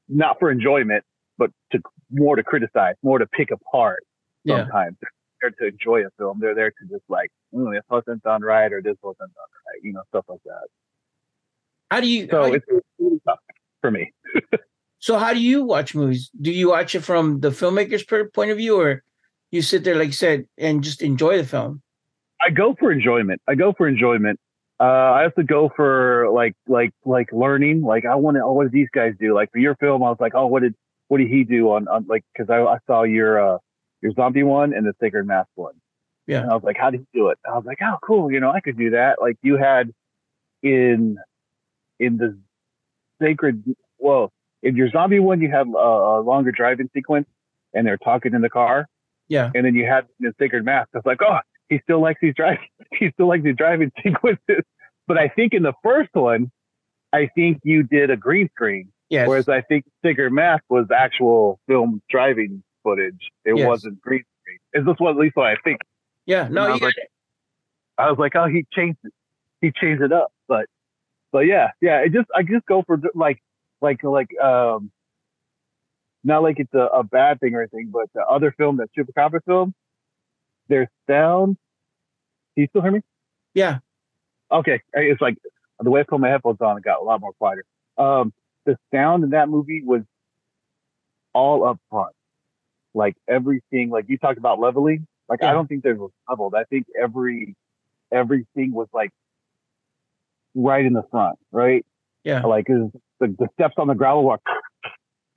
not for enjoyment, but to more to criticize, more to pick apart sometimes. Yeah They're there to enjoy a film. They're there to just like, mm, this wasn't done right or this wasn't done right, you know, stuff like that. How do you? So how it's really tough for me. so how do you watch movies? Do you watch it from the filmmaker's point of view, or you sit there, like you said, and just enjoy the film? I go for enjoyment. I go for enjoyment. Uh, I have to go for like like like learning. Like I want to. Oh, what did these guys do? Like for your film, I was like, oh, what did what did he do on on like because I, I saw your uh your zombie one and the sacred mask one. Yeah. And I was like, how did you do it? I was like, oh, cool. You know, I could do that. Like you had in, in the sacred, well, in your zombie one, you had a, a longer driving sequence and they're talking in the car. Yeah. And then you had the sacred mask. It's like, oh, he still likes these driving, he still likes these driving sequences. But I think in the first one, I think you did a green screen. Yes. Whereas I think Sacred Mask was actual film driving footage. It yes. wasn't green screen. Is this what at least what I think? Yeah, no, I was, like, I was like, oh, he changed it. He changed it up, but but yeah, yeah. It just I just go for like like like um not like it's a, a bad thing or anything, but the other film, that Chupacabra film, their sound. Can you still hear me? Yeah. Okay. It's like the way I put my headphones on, it got a lot more quieter. Um, the sound in that movie was all up front. Like everything, like you talked about leveling. Like yeah. I don't think there was leveled. I think every everything was like right in the front, right? Yeah. Like the, the steps on the gravel walk,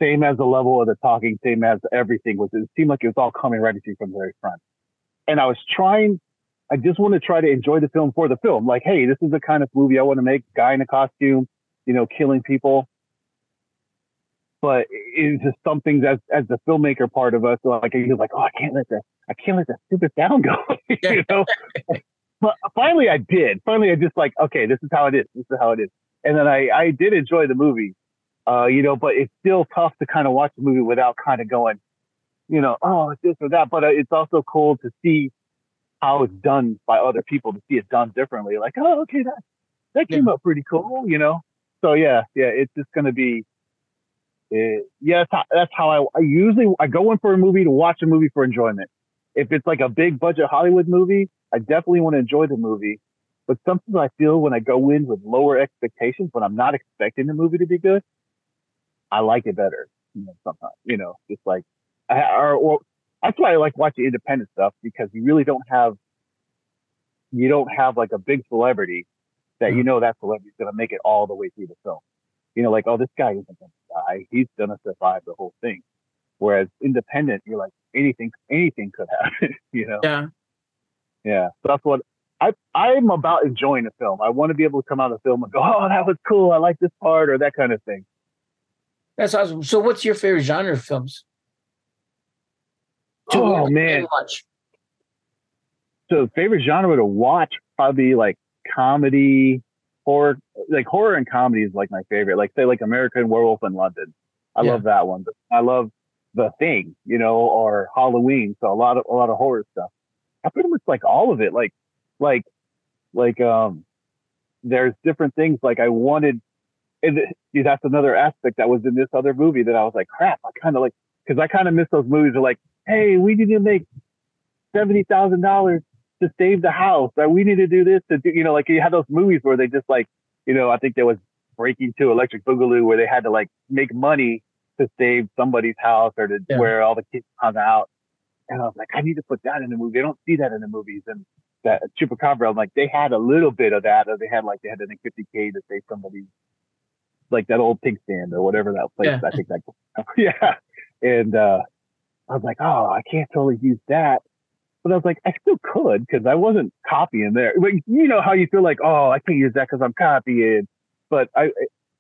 same as the level of the talking, same as everything was. It seemed like it was all coming right at you from the very front. And I was trying, I just want to try to enjoy the film for the film. Like, hey, this is the kind of movie I want to make. Guy in a costume, you know, killing people. But it's just some things as as the filmmaker part of us, like you're like, oh, I can't let that, I can't let that stupid sound go, you know. but finally, I did. Finally, I just like, okay, this is how it is. This is how it is. And then I I did enjoy the movie uh, you know, but it's still tough to kind of watch the movie without kind of going, you know, oh, it's this or that. But uh, it's also cool to see how it's done by other people, to see it done differently. Like, oh, okay, that that came yeah. up pretty cool, you know. So yeah, yeah, it's just gonna be. It, yeah, that's how, that's how I, I usually I go in for a movie to watch a movie for enjoyment. If it's like a big budget Hollywood movie, I definitely want to enjoy the movie. But sometimes I feel when I go in with lower expectations, when I'm not expecting the movie to be good, I like it better. You know, sometimes, you know, just like, I, or, or that's why I like watching independent stuff because you really don't have, you don't have like a big celebrity that you mm-hmm. know that celebrity is going to make it all the way through the film. You know, like, oh, this guy isn't going to die. He's going to survive the whole thing. Whereas independent, you're like, anything, anything could happen, you know? Yeah. Yeah. So that's what I, I'm about enjoying the film. I want to be able to come out of the film and go, oh, that was cool. I like this part or that kind of thing. That's awesome. So, what's your favorite genre of films? To oh man, watch. So, favorite genre to watch probably like comedy, horror. Like horror and comedy is like my favorite. Like say like American Werewolf in London. I yeah. love that one. But I love The Thing, you know, or Halloween. So a lot of a lot of horror stuff. I pretty much like all of it. Like like like um, there's different things. Like I wanted and see, that's another aspect that was in this other movie that I was like, crap, I kind of like, because I kind of miss those movies. Are like, hey, we need to make seventy thousand dollars to save the house, or we need to do this to do, you know, like you had those movies where they just like, you know, I think there was Breaking Two, Electric Boogaloo, where they had to like make money to save somebody's house or to yeah. where all the kids hung out. And I was like, I need to put that in the movie. I don't see that in the movies. And that Chupacabra, I'm like, they had a little bit of that, or they had like they had make 50k to save somebody's like that old pig stand or whatever that place. Yeah. I think that, yeah. And, uh, I was like, oh, I can't totally use that. But I was like, I still could because I wasn't copying there. But you know how you feel like, oh, I can't use that because I'm copying. But I,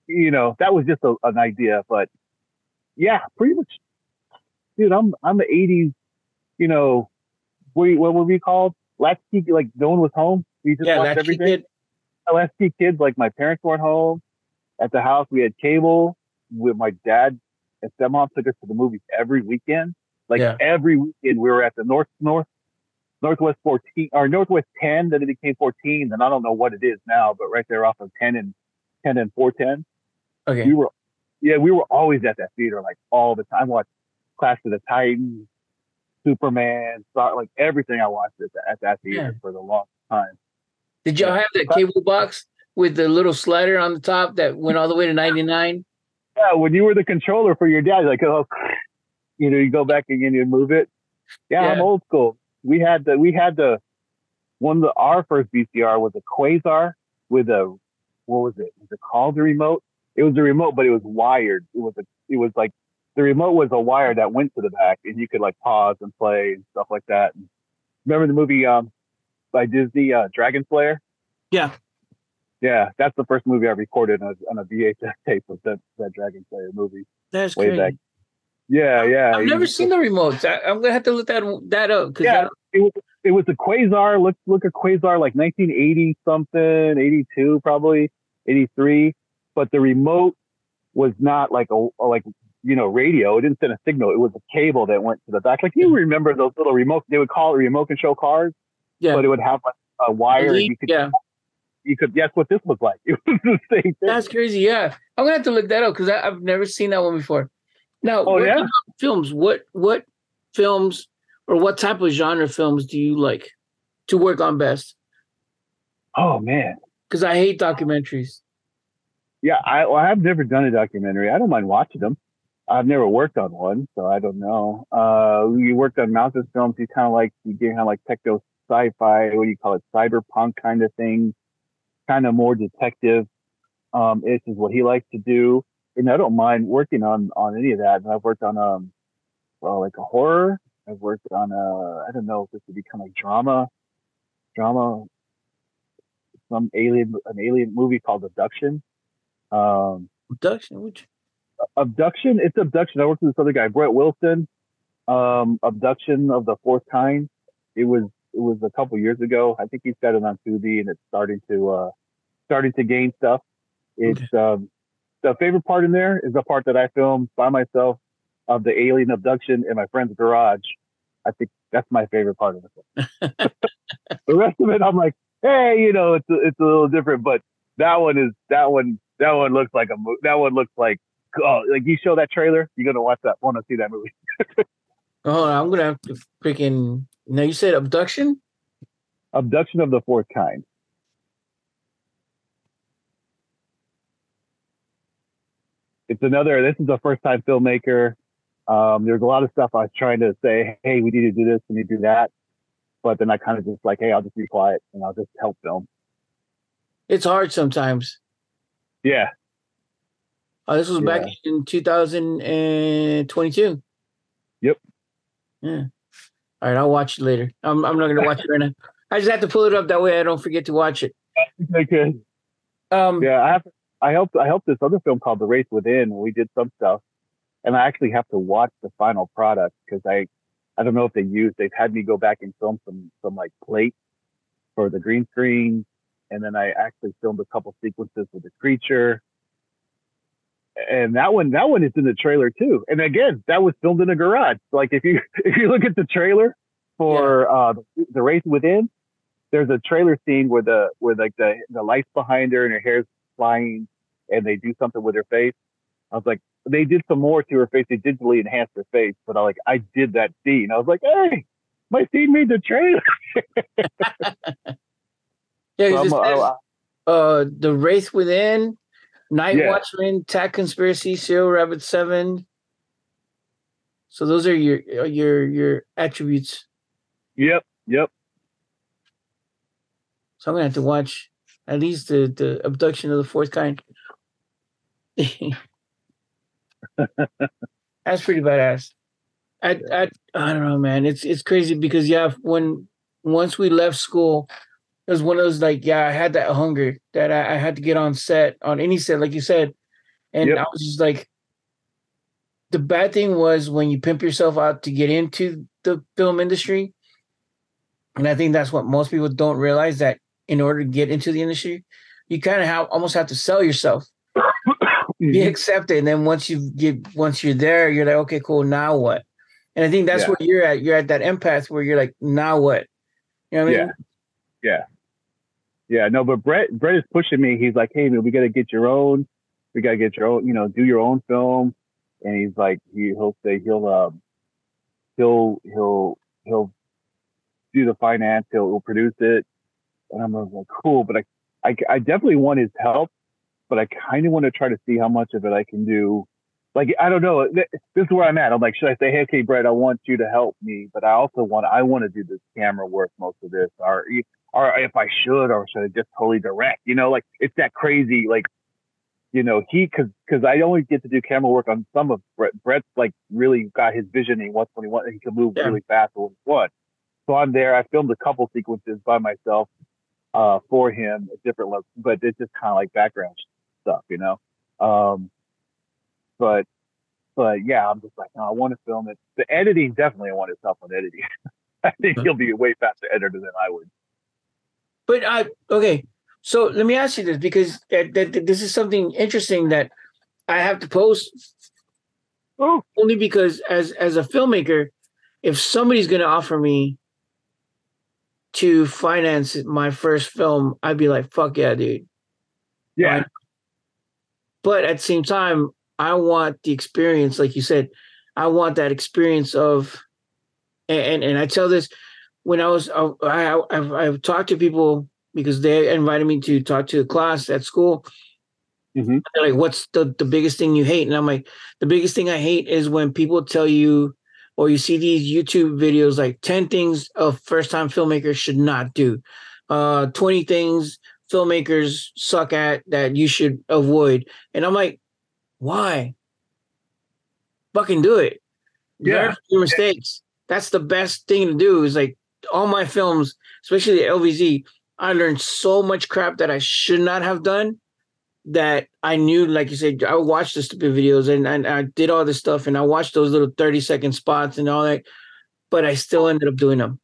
you know, that was just a, an idea. But yeah, pretty much, dude, I'm I'm the '80s. You know, what what would be called? Latchkey, like no one was home. We just yeah, watched everything. Kid. Latchkey kids, like my parents weren't home at the house. We had cable. With my dad and stepmom took us to the movies every weekend. Like yeah. every weekend, we were at the North North Northwest 14 or Northwest 10. Then it became 14, and I don't know what it is now, but right there off of 10 and 10 and 410. Okay. We were, yeah, we were always at that theater like all the time. Watched Clash of the Titans, Superman, Star, like everything I watched at, the, at that theater yeah. for the long time. Did y'all have that cable box with the little slider on the top that went all the way to 99? Yeah, when you were the controller for your dad, like, oh, you know, you go back again and you move it. Yeah, yeah, I'm old school. We had the, we had the, one of the, our first VCR was a Quasar with a, what was it? Was it called the remote? It was a remote, but it was wired. It was a, it was like, the remote was a wire that went to the back and you could like pause and play and stuff like that. And remember the movie, um, by Disney, uh, Dragon Slayer? Yeah. Yeah, that's the first movie I recorded on a, on a VHS tape was that, that Dragon Slayer movie. That's way crazy. back. Yeah, yeah. I've never seen the remotes. I, am gonna have to look that that up. Yeah, it was, it was a Quasar. Look look at Quasar like 1980 something, 82 probably, 83. But the remote was not like a like you know radio. It didn't send a signal. It was a cable that went to the back. Like you mm-hmm. remember those little remote? They would call it remote control cars. Yeah. But it would have like a wire. you could yeah you could guess what this was like. It was the same thing. That's crazy. Yeah, I'm gonna have to look that up because I've never seen that one before. Now, oh, yeah? films? What what films or what type of genre films do you like to work on best? Oh man, because I hate documentaries. Yeah, I well, I've never done a documentary. I don't mind watching them. I've never worked on one, so I don't know. Uh, you worked on mountain films. You kind of like you get kind of like techno sci-fi. What do you call it? Cyberpunk kind of thing. Kind of more detective. Um, this is what he likes to do, and I don't mind working on on any of that. And I've worked on um, well, like a horror. I've worked on a I don't know if this would be kind of like drama, drama. Some alien, an alien movie called Abduction. Um, abduction, which abduction. It's abduction. I worked with this other guy, Brett Wilson. Um, abduction of the fourth kind. It was it was a couple years ago. I think he's got it on Tubi, and it's starting to uh, starting to gain stuff. It's okay. um, the favorite part in there is the part that I filmed by myself of the alien abduction in my friend's garage. I think that's my favorite part of it. the rest of it, I'm like, hey, you know, it's a, it's a little different, but that one is that one that one looks like a that one looks like oh like you show that trailer, you're gonna watch that want to see that movie. oh, I'm gonna have to freaking now. You said abduction. Abduction of the fourth kind. It's another. This is a first time filmmaker. Um, there's a lot of stuff I was trying to say. Hey, we need to do this. We need to do that. But then I kind of just like, hey, I'll just be quiet and I'll just help film. It's hard sometimes. Yeah. Oh, this was yeah. back in 2022. Yep. Yeah. All right, I'll watch it later. I'm I'm not gonna watch it right now. I just have to pull it up that way I don't forget to watch it. Okay. Um. Yeah, I have. I helped. I helped this other film called The Race Within. We did some stuff, and I actually have to watch the final product because I, I don't know if they used. They've had me go back and film some some like plates for the green screen and then I actually filmed a couple sequences with the creature. And that one, that one is in the trailer too. And again, that was filmed in a garage. Like if you if you look at the trailer for yeah. uh, the race within, there's a trailer scene where the where like the the lights behind her and her hair's flying, and they do something with her face. I was like, they did some more to her face. They digitally enhanced her face, but I like I did that scene. I was like, hey, my scene made the trailer. Yeah, so says, uh, the race Within, Night yeah. Watchman, Tag Conspiracy, Serial Rabbit Seven. So those are your your your attributes. Yep. Yep. So I'm gonna have to watch at least the the abduction of the fourth kind. That's pretty badass. I, I I don't know, man. It's it's crazy because yeah, when once we left school, it was one of those like, yeah, I had that hunger that I, I had to get on set, on any set, like you said. And yep. I was just like, the bad thing was when you pimp yourself out to get into the film industry. And I think that's what most people don't realize that in order to get into the industry, you kind of have almost have to sell yourself. mm-hmm. Be accepted. And then once you get once you're there, you're like, okay, cool, now what? And I think that's yeah. where you're at. You're at that empath where you're like, now what? You know what I mean? Yeah. Yeah. Yeah, no, but Brett Brett is pushing me. He's like, hey man, we gotta get your own. We gotta get your own, you know, do your own film. And he's like, he, he'll say he'll um he'll he'll he'll do the finance. He'll, he'll produce it. And I'm like, cool, but I, I I definitely want his help, but I kind of want to try to see how much of it I can do. Like I don't know. This is where I'm at. I'm like, should I say, hey, okay, Brett, I want you to help me, but I also want I want to do this camera work most of this, or or if I should, or should I just totally direct? You know, like it's that crazy, like, you know, he, cause, cause I only get to do camera work on some of Brett. Brett's like really got his vision. He wants when he wants, he can move yeah. really fast or what. So I'm there. I filmed a couple sequences by myself, uh, for him at different levels, but it's just kind of like background stuff, you know? Um, but, but yeah, I'm just like, no, I want to film it. The editing, definitely I want his help on editing. I think he'll be a way faster editor than I would. But I okay. So let me ask you this because that, that, this is something interesting that I have to post. Oh. Only because as as a filmmaker, if somebody's going to offer me to finance my first film, I'd be like, "Fuck yeah, dude!" Yeah. But at the same time, I want the experience, like you said, I want that experience of and and I tell this when I was I, I I've, I've talked to people because they invited me to talk to a class at school. Mhm. They're like, what's the the biggest thing you hate? And I'm like, the biggest thing I hate is when people tell you or you see these YouTube videos like 10 things a first time filmmaker should not do. Uh 20 things filmmakers suck at that you should avoid. And I'm like, why? Fucking do it. Yeah. Learn your mistakes. That's the best thing to do. Is like all my films, especially the LVZ, I learned so much crap that I should not have done. That I knew, like you said, I watched the stupid videos and, and I did all this stuff and I watched those little 30 second spots and all that, but I still ended up doing them.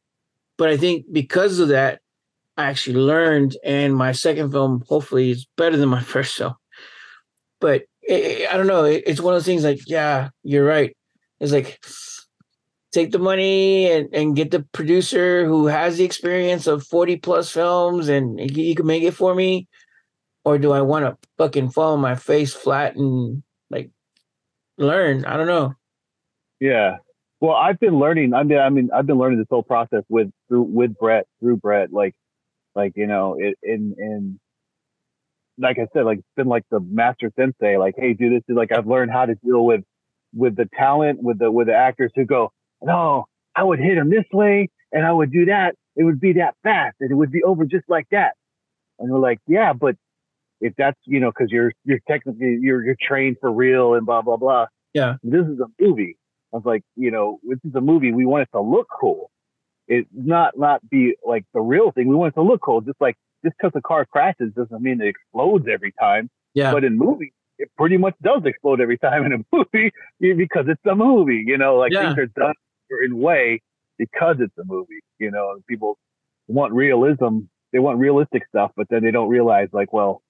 But I think because of that, I actually learned, and my second film hopefully is better than my first film. But i I don't know. it- It's one of those things like, yeah, you're right. It's like take the money and, and get the producer who has the experience of 40 plus films and he, can make it for me. Or do I want to fucking fall on my face flat and like learn? I don't know. Yeah. Well, I've been learning. I mean, I mean, I've been learning this whole process with through with Brett through Brett. Like, like you know, it in in like I said, like it's been like the master sensei. Like, hey, do this. Is like, I've learned how to deal with with the talent, with the with the actors who go, no, I would hit him this way, and I would do that. It would be that fast, and it would be over just like that. And we're like, yeah, but if that's you know, because you're you're technically you're you're trained for real and blah blah blah. Yeah. This is a movie. I was like, you know, this is a movie. We want it to look cool. It not not be like the real thing. We want it to look cool. Just like just because the car crashes doesn't mean it explodes every time. Yeah. But in movies, it pretty much does explode every time in a movie because it's a movie. You know, like Yeah. things are done certain way because it's a movie. You know, and people want realism. They want realistic stuff, but then they don't realize like, well,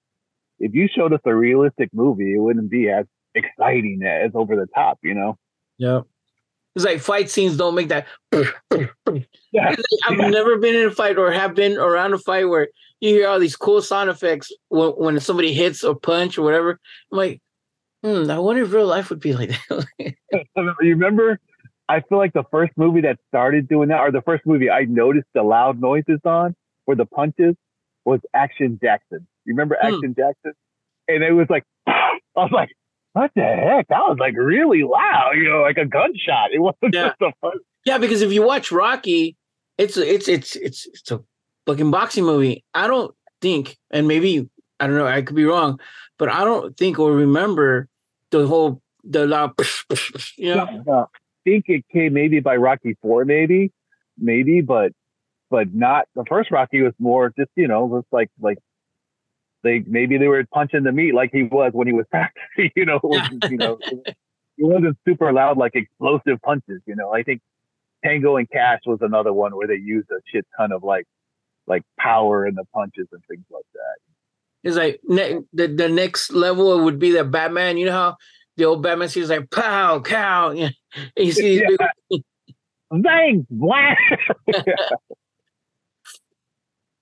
if you showed us a realistic movie, it wouldn't be as exciting as over the top. You know. Yeah. It's like fight scenes don't make that. Yeah. Like, I've Yeah. never been in a fight or have been around a fight where you hear all these cool sound effects when, when somebody hits or punch or whatever. I'm like, hmm, I wonder if real life would be like that. you remember? I feel like the first movie that started doing that, or the first movie I noticed the loud noises on for the punches, was Action Jackson. You remember Hmm. Action Jackson? And it was like, I was like, what the heck? That was like really loud, you know, like a gunshot. It wasn't Yeah. just a fun. yeah, because if you watch Rocky, it's it's it's it's it's a fucking boxing movie. I don't think, and maybe I don't know, I could be wrong, but I don't think or remember the whole the loud, you know. Think it came maybe by Rocky Four, maybe, maybe, but but not the first Rocky was more just you know was like like they maybe they were punching the meat like he was when he was practicing. You know, wasn't, you know, it wasn't super loud like explosive punches. You know, I think Tango and Cash was another one where they used a shit ton of like like power in the punches and things like that. It's like ne- the the next level would be the Batman. You know how the old Batman sees like pow cow. Yeah, you see these big, Bang! Blah!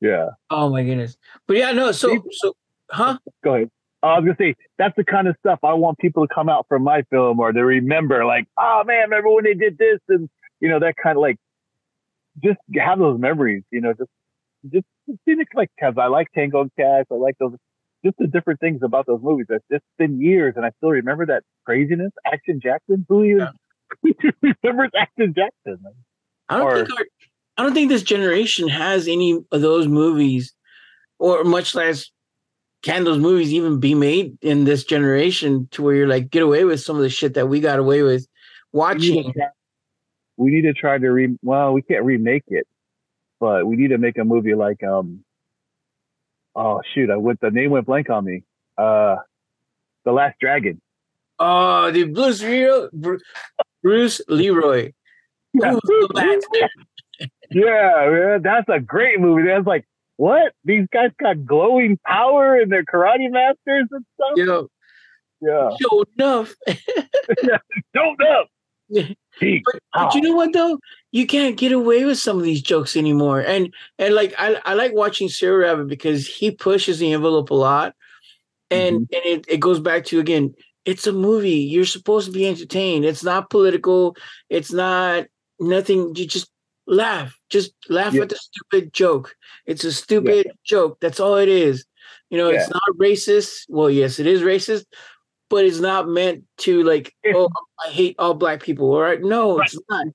yeah. oh my goodness. But yeah, no. So so huh? go ahead. I was gonna say that's the kind of stuff I want people to come out from my film or to remember, like, oh man, remember when they did this, and you know that kind of like, just have those memories, you know, just just see it like because I like Tango and Cash, I like those, just the different things about those movies. It's just been years, and I still remember that craziness. Action Jackson, who even remembers Action Jackson? I don't Or- think our, I don't think this generation has any of those movies, or much less can those movies even be made in this generation to where you're like get away with some of the shit that we got away with watching. we need to try to re. Well, we can't remake it, but we need to make a movie like um. Oh shoot! I went. The name went blank on me. Uh, the Last Dragon. Oh, the Bruce Leroy, Bruce Leroy. Yeah. Who's the bad? Yeah, man, that's a great movie. That's like what these guys got glowing power and they're karate masters and stuff. Yo, Yeah, yo, enough. don't know. But, but you know what though? You can't get away with some of these jokes anymore. And and like I, I like watching Serial Rabbit because he pushes the envelope a lot. And mm-hmm. and it, it goes back to again, it's a movie. You're supposed to be entertained. It's not political. It's not, nothing. You just laugh. Just laugh yeah. at the stupid joke. It's a stupid yeah. joke. That's all it is. You know, yeah. it's not racist. Well, yes, it is racist, but it's not meant to like, oh, I hate all black people. All right. No, right. it's not.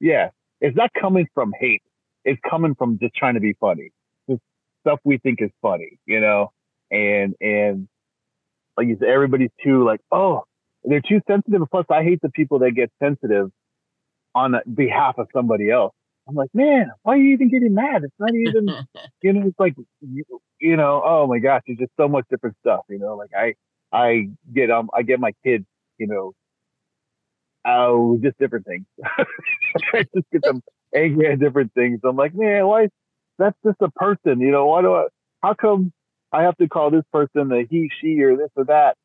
Yeah. It's not coming from hate. It's coming from just trying to be funny. Just stuff we think is funny, you know? And and like you said, everybody's too like, oh, they're too sensitive. Plus, I hate the people that get sensitive on behalf of somebody else. I'm like, man, why are you even getting mad? It's not even, you know, it's like, you, you know, oh my gosh, it's just so much different stuff, you know, like I, I get, um, I get my kids, you know, oh, just different things. I just get them angry at different things. I'm like, man, why? That's just a person, you know, why do I, how come I have to call this person a he, she, or this or that?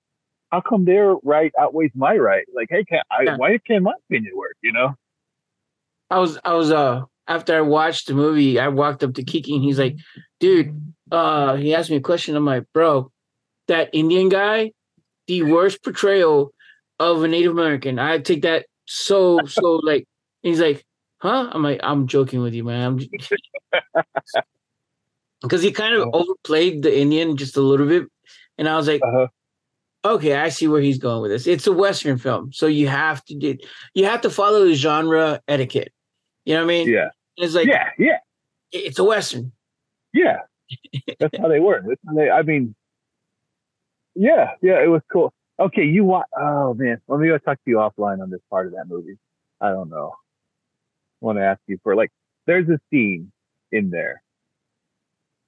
How come their right outweighs my right? Like, hey, can I, yeah. why can't my opinion work, you know? I was I was uh after I watched the movie, I walked up to Kiki and he's like, dude, uh, he asked me a question. I'm like, bro, that Indian guy, the worst portrayal of a Native American. I take that so so like he's like, huh? I'm like, I'm joking with you, man. Because he kind of uh-huh. overplayed the Indian just a little bit. And I was like, uh-huh. okay, I see where he's going with this. It's a Western film. So you have to do you have to follow the genre etiquette. You know what I mean? Yeah. It's like yeah, yeah. It's a western. Yeah, that's how they work. That's how they. I mean, yeah, yeah. It was cool. Okay, you want? Oh man, let me go talk to you offline on this part of that movie. I don't know. I want to ask you for like. There's a scene in there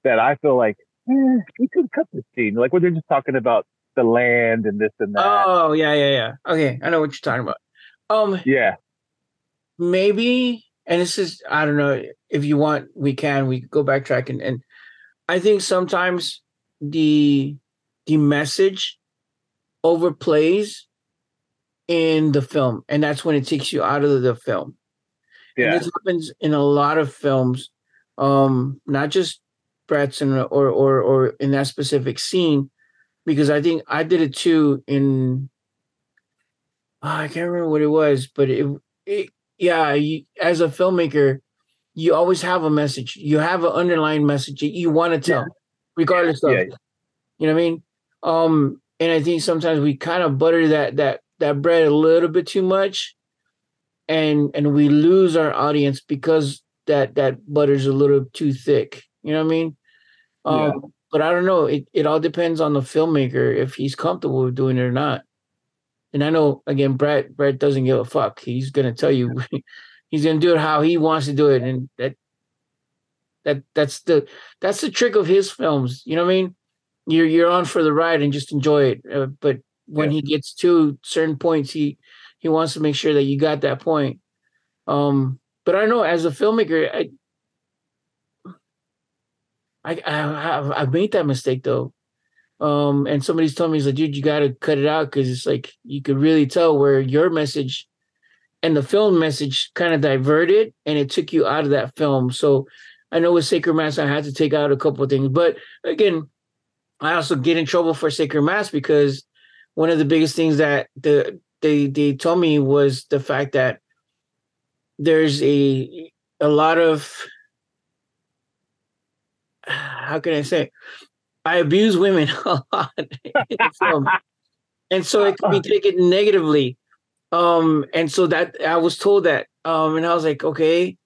that I feel like eh, we could cut this scene, like when they're just talking about the land and this and that. Oh yeah, yeah, yeah. Okay, I know what you're talking about. Um, yeah, maybe and this is I don't know if you want we can we go backtrack and, and I think sometimes the the message overplays in the film and that's when it takes you out of the film. Yeah. And this happens in a lot of films, um, not just Bratson or or or in that specific scene, because I think I did it too in oh, I can't remember what it was, but it it yeah, you, as a filmmaker, you always have a message. You have an underlying message that you want to tell, yeah. regardless yeah. of, yeah. you know what I mean? Um, and I think sometimes we kind of butter that that that bread a little bit too much, and and we lose our audience because that that butter's a little too thick. You know what I mean? Um, but I don't know. It it all depends on the filmmaker if he's comfortable with doing it or not. And I know again, Brett Brett doesn't give a fuck. He's gonna tell you he's gonna do it how he wants to do it, and that that that's the that's the trick of his films. You know what I mean? You're you're on for the ride and just enjoy it. Uh, but when yeah. he gets to certain points, he he wants to make sure that you got that point. Um, but I know as a filmmaker, I I, I I've made that mistake though. Um, and somebody's telling me, he's like, dude, you got to cut it out because it's like you could really tell where your message and the film message kind of diverted and it took you out of that film. So I know with Sacred Mask, I had to take out a couple of things. But again, I also get in trouble for Sacred Mask because one of the biggest things that the they they told me was the fact that there's a a lot of how can I say I abuse women a lot and so it could be taken negatively. Um, and so that I was told that, um, and I was like, okay,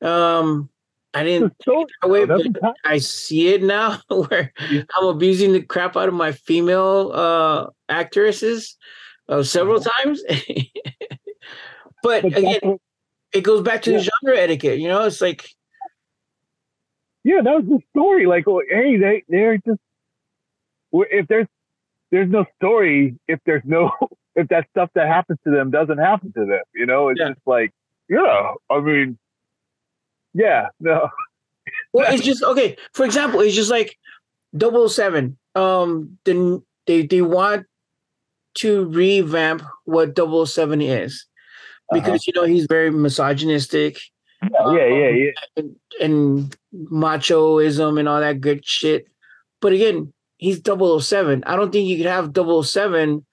um, I didn't so, away, but I see it now where I'm abusing the crap out of my female uh, actresses uh, several uh-huh. times. but, but again, it goes back to yeah. the genre etiquette. You know, it's like yeah, that was the story. Like, oh, hey, they they're just if there's there's no story if there's no if that stuff that happens to them doesn't happen to them. You know, it's yeah. just like yeah. I mean, yeah, no. well, it's just okay. For example, it's just like 007. Um, then they they want to revamp what 007 is uh-huh. because uh-huh. you know he's very misogynistic yeah, yeah, yeah, yeah. And, and machoism and all that good shit. But again, he's 007. I don't think you could have 007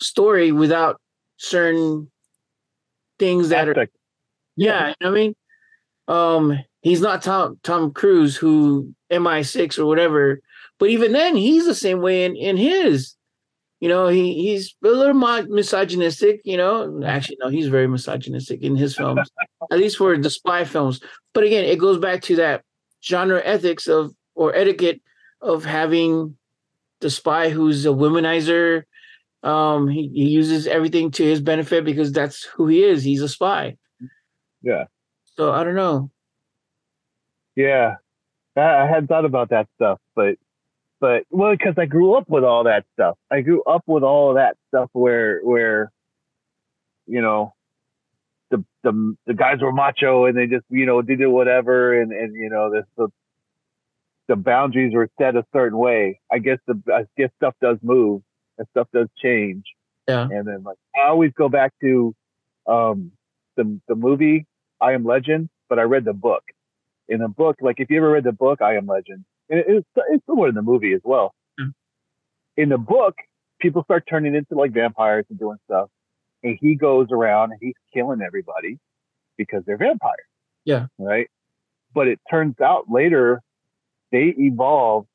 story without certain things that Aspect. are Yeah, I mean, um, he's not Tom Tom Cruise who MI6 or whatever, but even then, he's the same way in in his. You know, he he's a little misogynistic. You know, actually, no, he's very misogynistic in his films, at least for the spy films. But again, it goes back to that genre ethics of or etiquette of having the spy who's a womanizer. Um, he, he uses everything to his benefit because that's who he is. He's a spy. Yeah. So I don't know. Yeah, I hadn't thought about that stuff, but but well, because I grew up with all that stuff. I grew up with all of that stuff where where you know the the the guys were macho and they just you know did whatever and and you know the the, the boundaries were set a certain way. I guess the I guess stuff does move and stuff does change. Yeah. And then like I always go back to um the the movie I Am Legend, but I read the book. In the book, like if you ever read the book I Am Legend, and it's it's similar in the movie as well. Mm. In the book, people start turning into like vampires and doing stuff, and he goes around and he's killing everybody because they're vampires. Yeah. Right. But it turns out later they evolved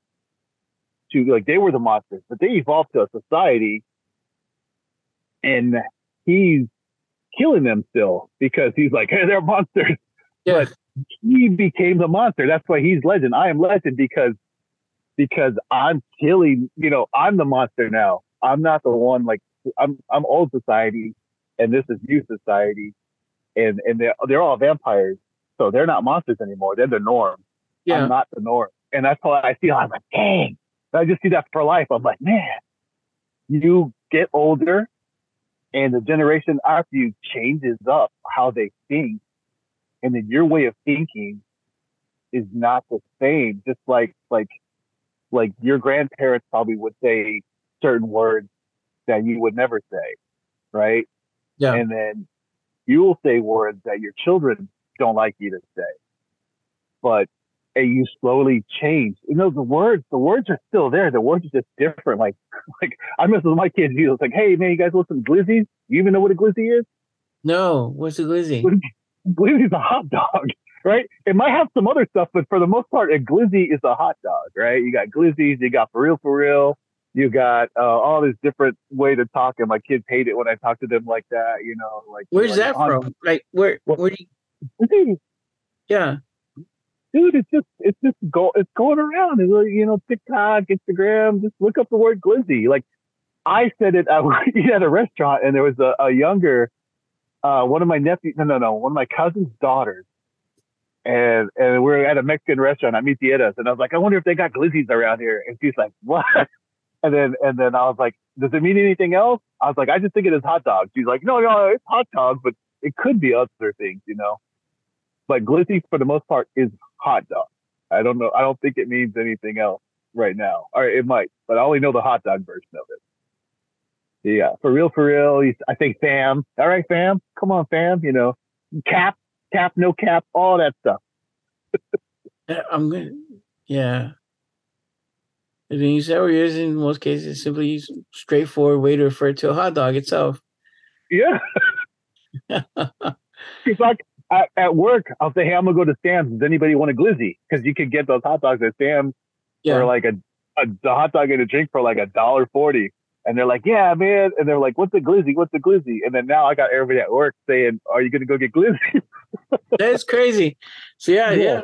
to like they were the monsters, but they evolved to a society, and he's killing them still because he's like, hey, they're monsters. Yeah. But he became the monster. That's why he's legend. I am legend because because I'm killing. You know, I'm the monster now. I'm not the one like I'm. I'm old society, and this is new society, and and they're they're all vampires, so they're not monsters anymore. They're the norm. Yeah. I'm not the norm, and that's why I feel I'm like, dang. I just see that for life. I'm like, man, you get older, and the generation after you changes up how they think and then your way of thinking is not the same. Just like like like your grandparents probably would say certain words that you would never say, right? Yeah. And then you will say words that your children don't like you to say. But and you slowly change. You know, the words, the words are still there. The words are just different. Like, like I miss with my kids. You know, it's like, hey man, you guys listen to glizzies? You even know what a glizzy is? No, what's a glizzy? Glizzy's a hot dog, right? It might have some other stuff, but for the most part, a glizzy is a hot dog, right? You got glizzies, you got for real, for real. You got uh, all this different way to talk, and my kids hate it when I talk to them like that. You know, like where's like, that from? Like where? Where do you? Yeah, dude, it's just it's just go it's going around. It's like, you know, TikTok, Instagram. Just look up the word glizzy. Like I said it at, at a restaurant, and there was a, a younger uh, one of my nephews, no, no, no, one of my cousin's daughters. And, and we're at a Mexican restaurant at Mi Tierras. And I was like, I wonder if they got glizzies around here. And she's like, what? And then, and then I was like, does it mean anything else? I was like, I just think it is hot dogs. She's like, no, no, it's hot dogs, but it could be other things, you know? But glizzy for the most part is hot dog. I don't know. I don't think it means anything else right now. Or it might, but I only know the hot dog version of it. Yeah, for real, for real. I think fam. All right, fam. Come on, fam. You know, cap, cap, no cap, all that stuff. I'm good. Yeah. And then you say, or is in most cases simply straightforward way to refer to a hot dog itself. Yeah. it's like at, at, work, I'll say, hey, I'm gonna go to Sam's. Does anybody want a glizzy? Because you could get those hot dogs at Sam's yeah. for like a, a, a hot dog and a drink for like a dollar forty. And they're like, yeah, man. And they're like, what's a glizzy? What's a glizzy? And then now I got everybody at work saying, are you going to go get glizzy? That's crazy. So yeah, yeah. yeah.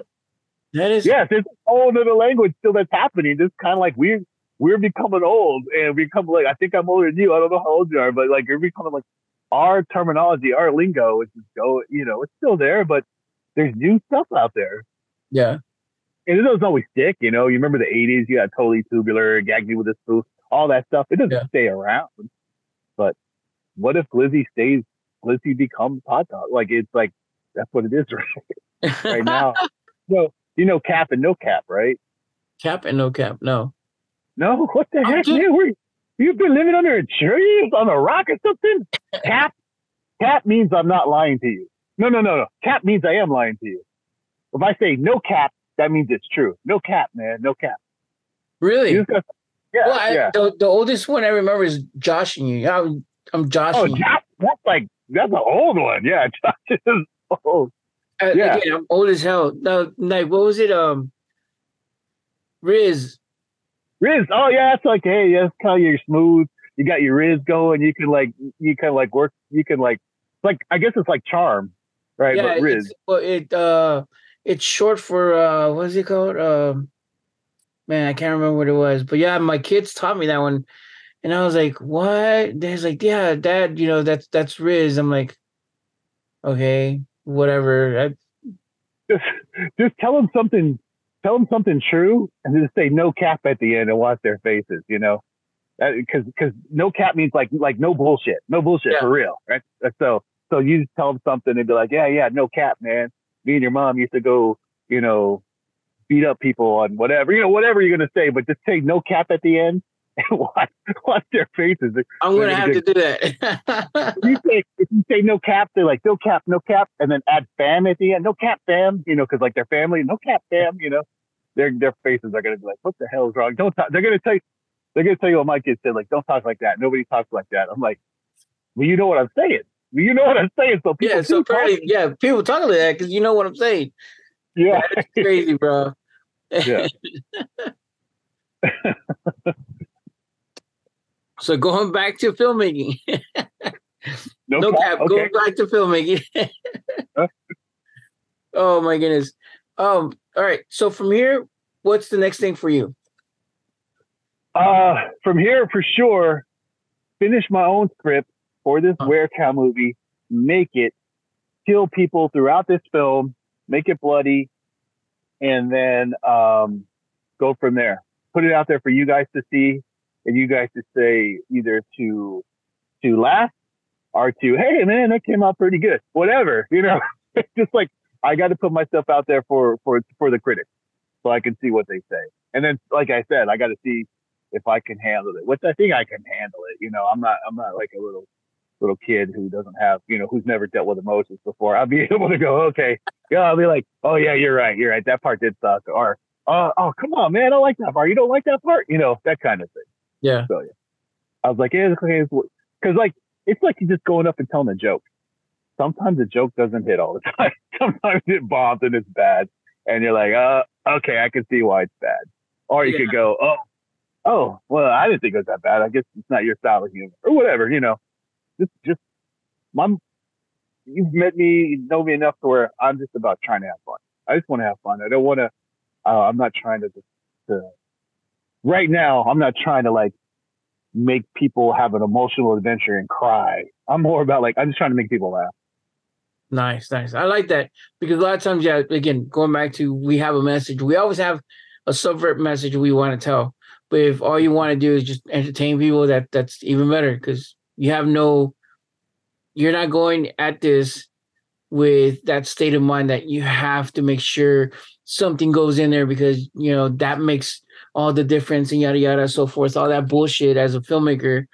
That is. Yeah, there's a whole other language still that's happening. Just kind of like we're, we're becoming old and we become like, I think I'm older than you. I don't know how old you are, but like you're becoming like our terminology, our lingo, which is go, you know, it's still there, but there's new stuff out there. Yeah. And it doesn't always stick, you know. You remember the 80s, you had totally tubular, gag me with a spoof all that stuff. It doesn't yeah. stay around. But what if Glizzy stays? Glizzy becomes hot dog. Like it's like that's what it is right, right now. So you know cap and no cap, right? Cap and no cap. No. No. What the heck, man? Where, you've been living under a tree on a rock or something? cap. Cap means I'm not lying to you. No, no, no, no. Cap means I am lying to you. If I say no cap, that means it's true. No cap, man. No cap. Really? You just yeah, well, I, yeah. The, the oldest one I remember is joshing you. I'm, I'm joshing. Oh, Josh, that's like that's an old one. Yeah, Josh is old. Uh, yeah, again, I'm old as hell. No, like what was it? Um, Riz. Riz. Oh yeah, that's like hey, that's how you're smooth. You got your Riz going. You can like you can like work. You can like like I guess it's like charm, right? Yeah, but Riz. well, it uh, it's short for uh, what's it called? Um, man, I can't remember what it was. But yeah, my kids taught me that one, and I was like, "What?" They're like, "Yeah, Dad, you know that's that's Riz." I'm like, "Okay, whatever." I, just just tell them something. Tell them something true, and just say no cap at the end and watch their faces. You know, uh, because because no cap means like like no bullshit, no bullshit yeah. for real, right? Uh, so so you just tell them something and be like, yeah, yeah, no cap, man. Me and your mom used to go, you know, beat up people on whatever, you know, whatever you're gonna say, but just say no cap at the end and watch watch their faces. I'm gonna have to do that. you say if you say no cap, they're like no cap, no cap, and then add fam at the end, no cap, fam, you know, because like their family, no cap, fam, you know, their their faces are gonna be like, what the hell is wrong? Don't talk. They're gonna tell you, they're gonna tell you what my kids said, like, don't talk like that. Nobody talks like that. I'm like, well, you know what I'm saying. You know what I'm saying. So people yeah, so apparently, yeah, people talk like that because you know what I'm saying. Yeah, that's crazy, bro. Yeah. so going back to filmmaking. no, no cap. Okay. Going back to filmmaking. oh my goodness. Um. All right. So from here, what's the next thing for you? Uh, from here for sure, finish my own script for this. Cow movie. Make it kill people throughout this film. Make it bloody and then um, go from there. Put it out there for you guys to see, and you guys to say either to to laugh or to hey man that came out pretty good, whatever you know. just like I got to put myself out there for for for the critics, so I can see what they say, and then like I said, I got to see if I can handle it. Which I think I can handle it. You know, I'm not I'm not like a little little kid who doesn't have, you know, who's never dealt with emotions before, I'll be able to go, okay, yeah, I'll be like, oh yeah, you're right, you're right, that part did suck, or uh, oh come on, man, I like that part, you don't like that part, you know, that kind of thing. Yeah. So yeah, I was like, yeah, okay, because like it's like you're just going up and telling a joke. Sometimes a joke doesn't hit all the time. Sometimes it bombs and it's bad, and you're like, uh, okay, I can see why it's bad. Or you yeah. could go, oh, oh, well, I didn't think it was that bad. I guess it's not your style of humor, or whatever, you know just just my you've met me, you know me enough to where I'm just about trying to have fun. I just want to have fun. I don't want to. Uh, I'm not trying to just to. Right now, I'm not trying to like make people have an emotional adventure and cry. I'm more about like I'm just trying to make people laugh. Nice, nice. I like that because a lot of times, yeah. Again, going back to we have a message. We always have a subvert message we want to tell. But if all you want to do is just entertain people, that that's even better because you have no you're not going at this with that state of mind that you have to make sure something goes in there because you know that makes all the difference and yada yada so forth all that bullshit as a filmmaker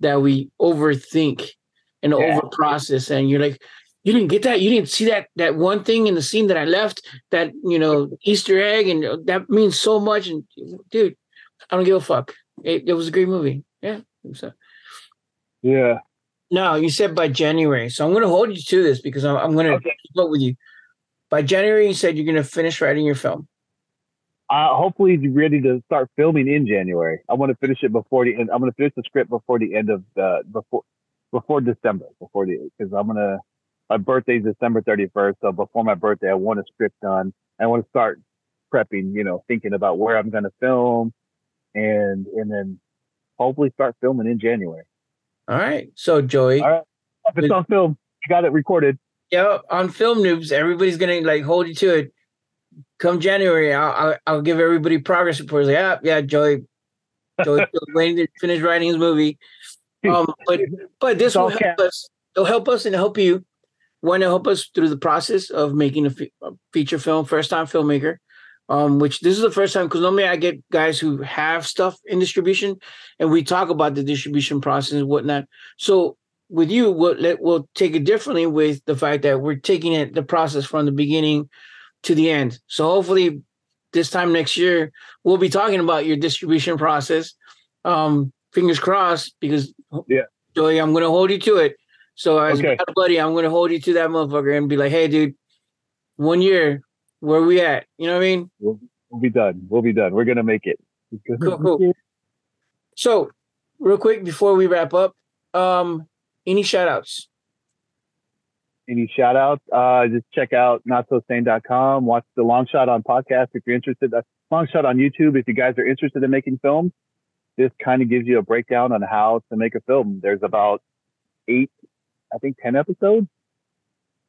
that we overthink and yeah. over process and you're like you didn't get that you didn't see that that one thing in the scene that i left that you know easter egg and that means so much. And dude i don't give a fuck. It, it was a great movie. Yeah so yeah. No, you said by January. So I'm going to hold you to this because I'm, I'm going to okay. keep up with you. By January, you said you're going to finish writing your film. Uh, hopefully, be ready to start filming in January. I want to finish it before the end. I'm going to finish the script before the end of the before before December. Before the because I'm gonna my birthday is December 31st. So before my birthday, I want a script done. I want to start prepping. You know, thinking about where I'm going to film, and and then hopefully start filming in January. All right. So Joey. All right. If it's on film, you got it recorded. Yeah, on film noobs, everybody's gonna like hold you to it. Come January, I'll I'll, I'll give everybody progress reports. Like, yeah, yeah, Joey, Joey waiting to finish writing his movie. Um, but but this will help us. It'll help us and help you. Want to help us through the process of making a, fe- a feature film, first time filmmaker um, which this is the first time because normally I get guys who have stuff in distribution, and we talk about the distribution process and whatnot. So with you, we'll let, we'll take it differently with the fact that we're taking it the process from the beginning to the end. So hopefully, this time next year we'll be talking about your distribution process. Um, fingers crossed, because yeah, Joey, I'm going to hold you to it. So as okay. a buddy, I'm gonna hold you to that motherfucker and be like, hey, dude, one year, where we at? You know what I mean? We'll, we'll be done. We'll be done. We're gonna make it. Cool, cool. So, real quick before we wrap up, um, any shout outs? Any shout outs? Uh, just check out notsosane.com. Watch the long shot on podcast if you're interested. Uh, long shot on YouTube if you guys are interested in making films. This kind of gives you a breakdown on how to make a film. There's about eight, I think, 10 episodes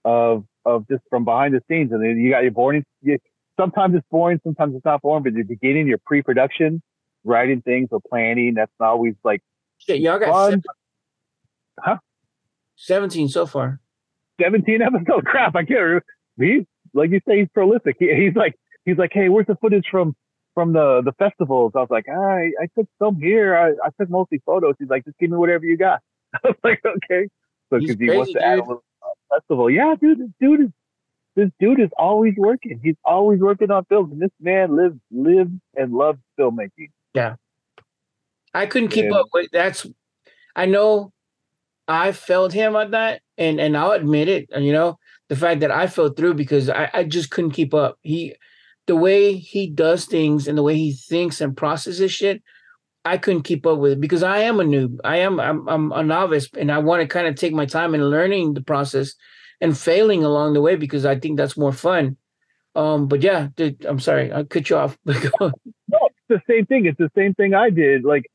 of, of just from behind the scenes. And then you got your boring, you, sometimes it's boring, sometimes it's not boring, but the beginning, your pre-production, writing things or planning, that's not always like, Shit, y'all got fun. huh? 17 so far. 17 episodes. Crap, I can't remember. He's like you say, he's prolific. He, he's like, he's like, hey, where's the footage from from the the festivals? I was like, I I took some here. I, I took mostly photos. He's like, just give me whatever you got. I was like, okay. So because he wants to dude. add a little festival. Yeah, dude, this dude is this dude is always working. He's always working on films, and this man lives lives and loves filmmaking. Yeah, I couldn't keep up with that's. I know I felt him on that, and and I'll admit it. You know, the fact that I fell through because I, I just couldn't keep up. He, the way he does things and the way he thinks and processes shit, I couldn't keep up with it because I am a noob. I am I'm, I'm a novice, and I want to kind of take my time in learning the process and failing along the way because I think that's more fun. Um, but yeah, dude, I'm sorry, I cut you off. no, it's the same thing. It's the same thing I did. Like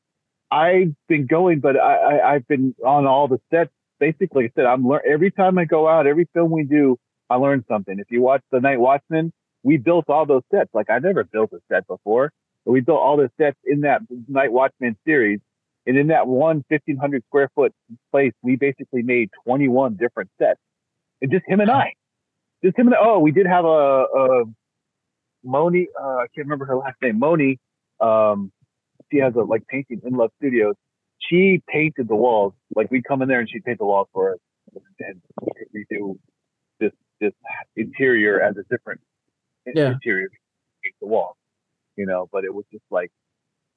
I've been going, but I, I have been on all the sets. Basically, I said I'm learn every time I go out, every film we do, I learn something. If you watch The Night Watchman, we built all those sets. Like I never built a set before, we built all the sets in that Night Watchman series. And in that one 1500 square foot place, we basically made 21 different sets. And just him and I, just him and I. Oh, we did have a, a Moni. Uh, I can't remember her last name. Moni. Um, she has a like painting in Love Studios. She painted the walls. Like we'd come in there and she'd paint the walls for us and we do this this interior as a different yeah. interior paint the walls. You know, but it was just like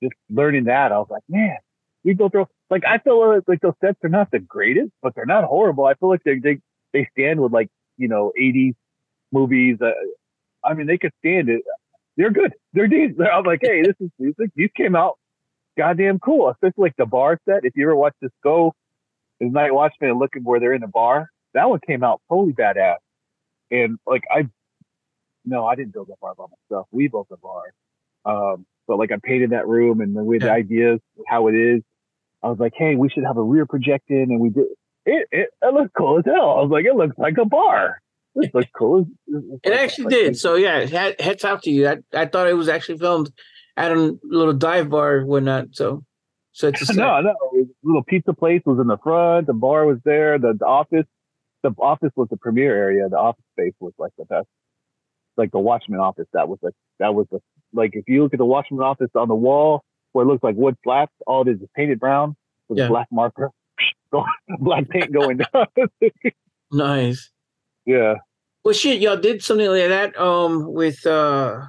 just learning that, I was like, man, we go through like I feel like, like those sets are not the greatest, but they're not horrible. I feel like they they they stand with like you know 80s movies. Uh, I mean, they could stand it. They're good. They're decent. I'm like, hey, this is music. these came out goddamn cool. Especially like the bar set. If you ever watch this go, the Night Watchman looking where they're in the bar, that one came out totally badass. And like I, no, I didn't build that bar by myself. We built the bar. Um, but like I painted that room and the way yeah. the ideas, how it is. I was like, hey, we should have a rear projecting, and we did. It, it, it looked cool as hell. I was like, it looks like a bar. It looks cool. It, it actually like, did. So yeah, heads off to you. I, I thought it was actually filmed at a little dive bar or whatnot. So, so it's a no, no. Little pizza place was in the front. The bar was there. The, the office, the office was the premier area. The office space was like the best. Like the Watchman office, that was like that was the like if you look at the Watchman office on the wall where it looks like wood flats, all it is is painted brown with yeah. a black marker, black paint going down. nice. Yeah. Well, shit, y'all did something like that um with uh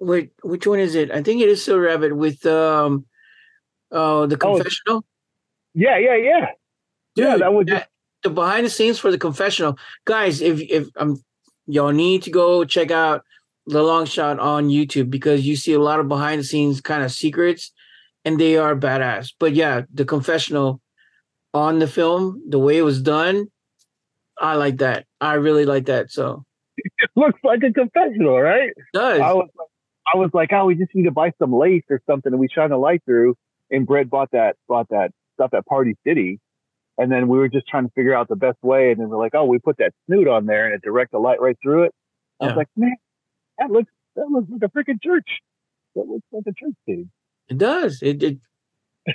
wait, which one is it? I think it is Serial Rabbit with um, uh, the oh, confessional. Oh, yeah, yeah, yeah. Dude, yeah, that was that, the behind the scenes for the confessional, guys. If if um, y'all need to go check out the long shot on YouTube because you see a lot of behind the scenes kind of secrets, and they are badass. But yeah, the confessional on the film, the way it was done, I like that. I really like that. So it looks like a confessional, right? It does. I was like, I was like, oh, we just need to buy some lace or something, and we shine a light through. And Brett bought that bought that stuff at Party City, and then we were just trying to figure out the best way. And then we're like, oh, we put that snoot on there, and it direct the light right through it. I was like, man, that looks that looks like a freaking church. That looks like a church thing. It does. It, it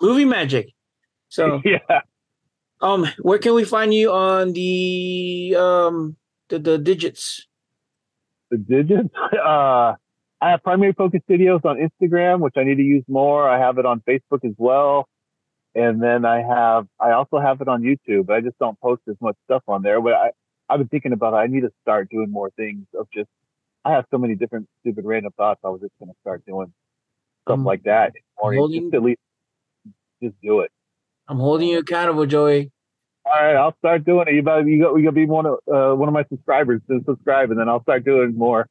movie magic. So yeah. Um, where can we find you on the um the the digits? The digits. Uh, I have Primary Focus Studios on Instagram, which I need to use more. I have it on Facebook as well. And then I have, I also have it on YouTube. I just don't post as much stuff on there, but I, I've been thinking about it. I need to start doing more things of just, I have so many different stupid random thoughts. I was just going to start doing stuff um, like that. Or just at least just do it. I'm holding you accountable, Joey. All right, I'll start doing it. You better you got you gotta be one of uh, one of my subscribers to subscribe, and then I'll start doing more.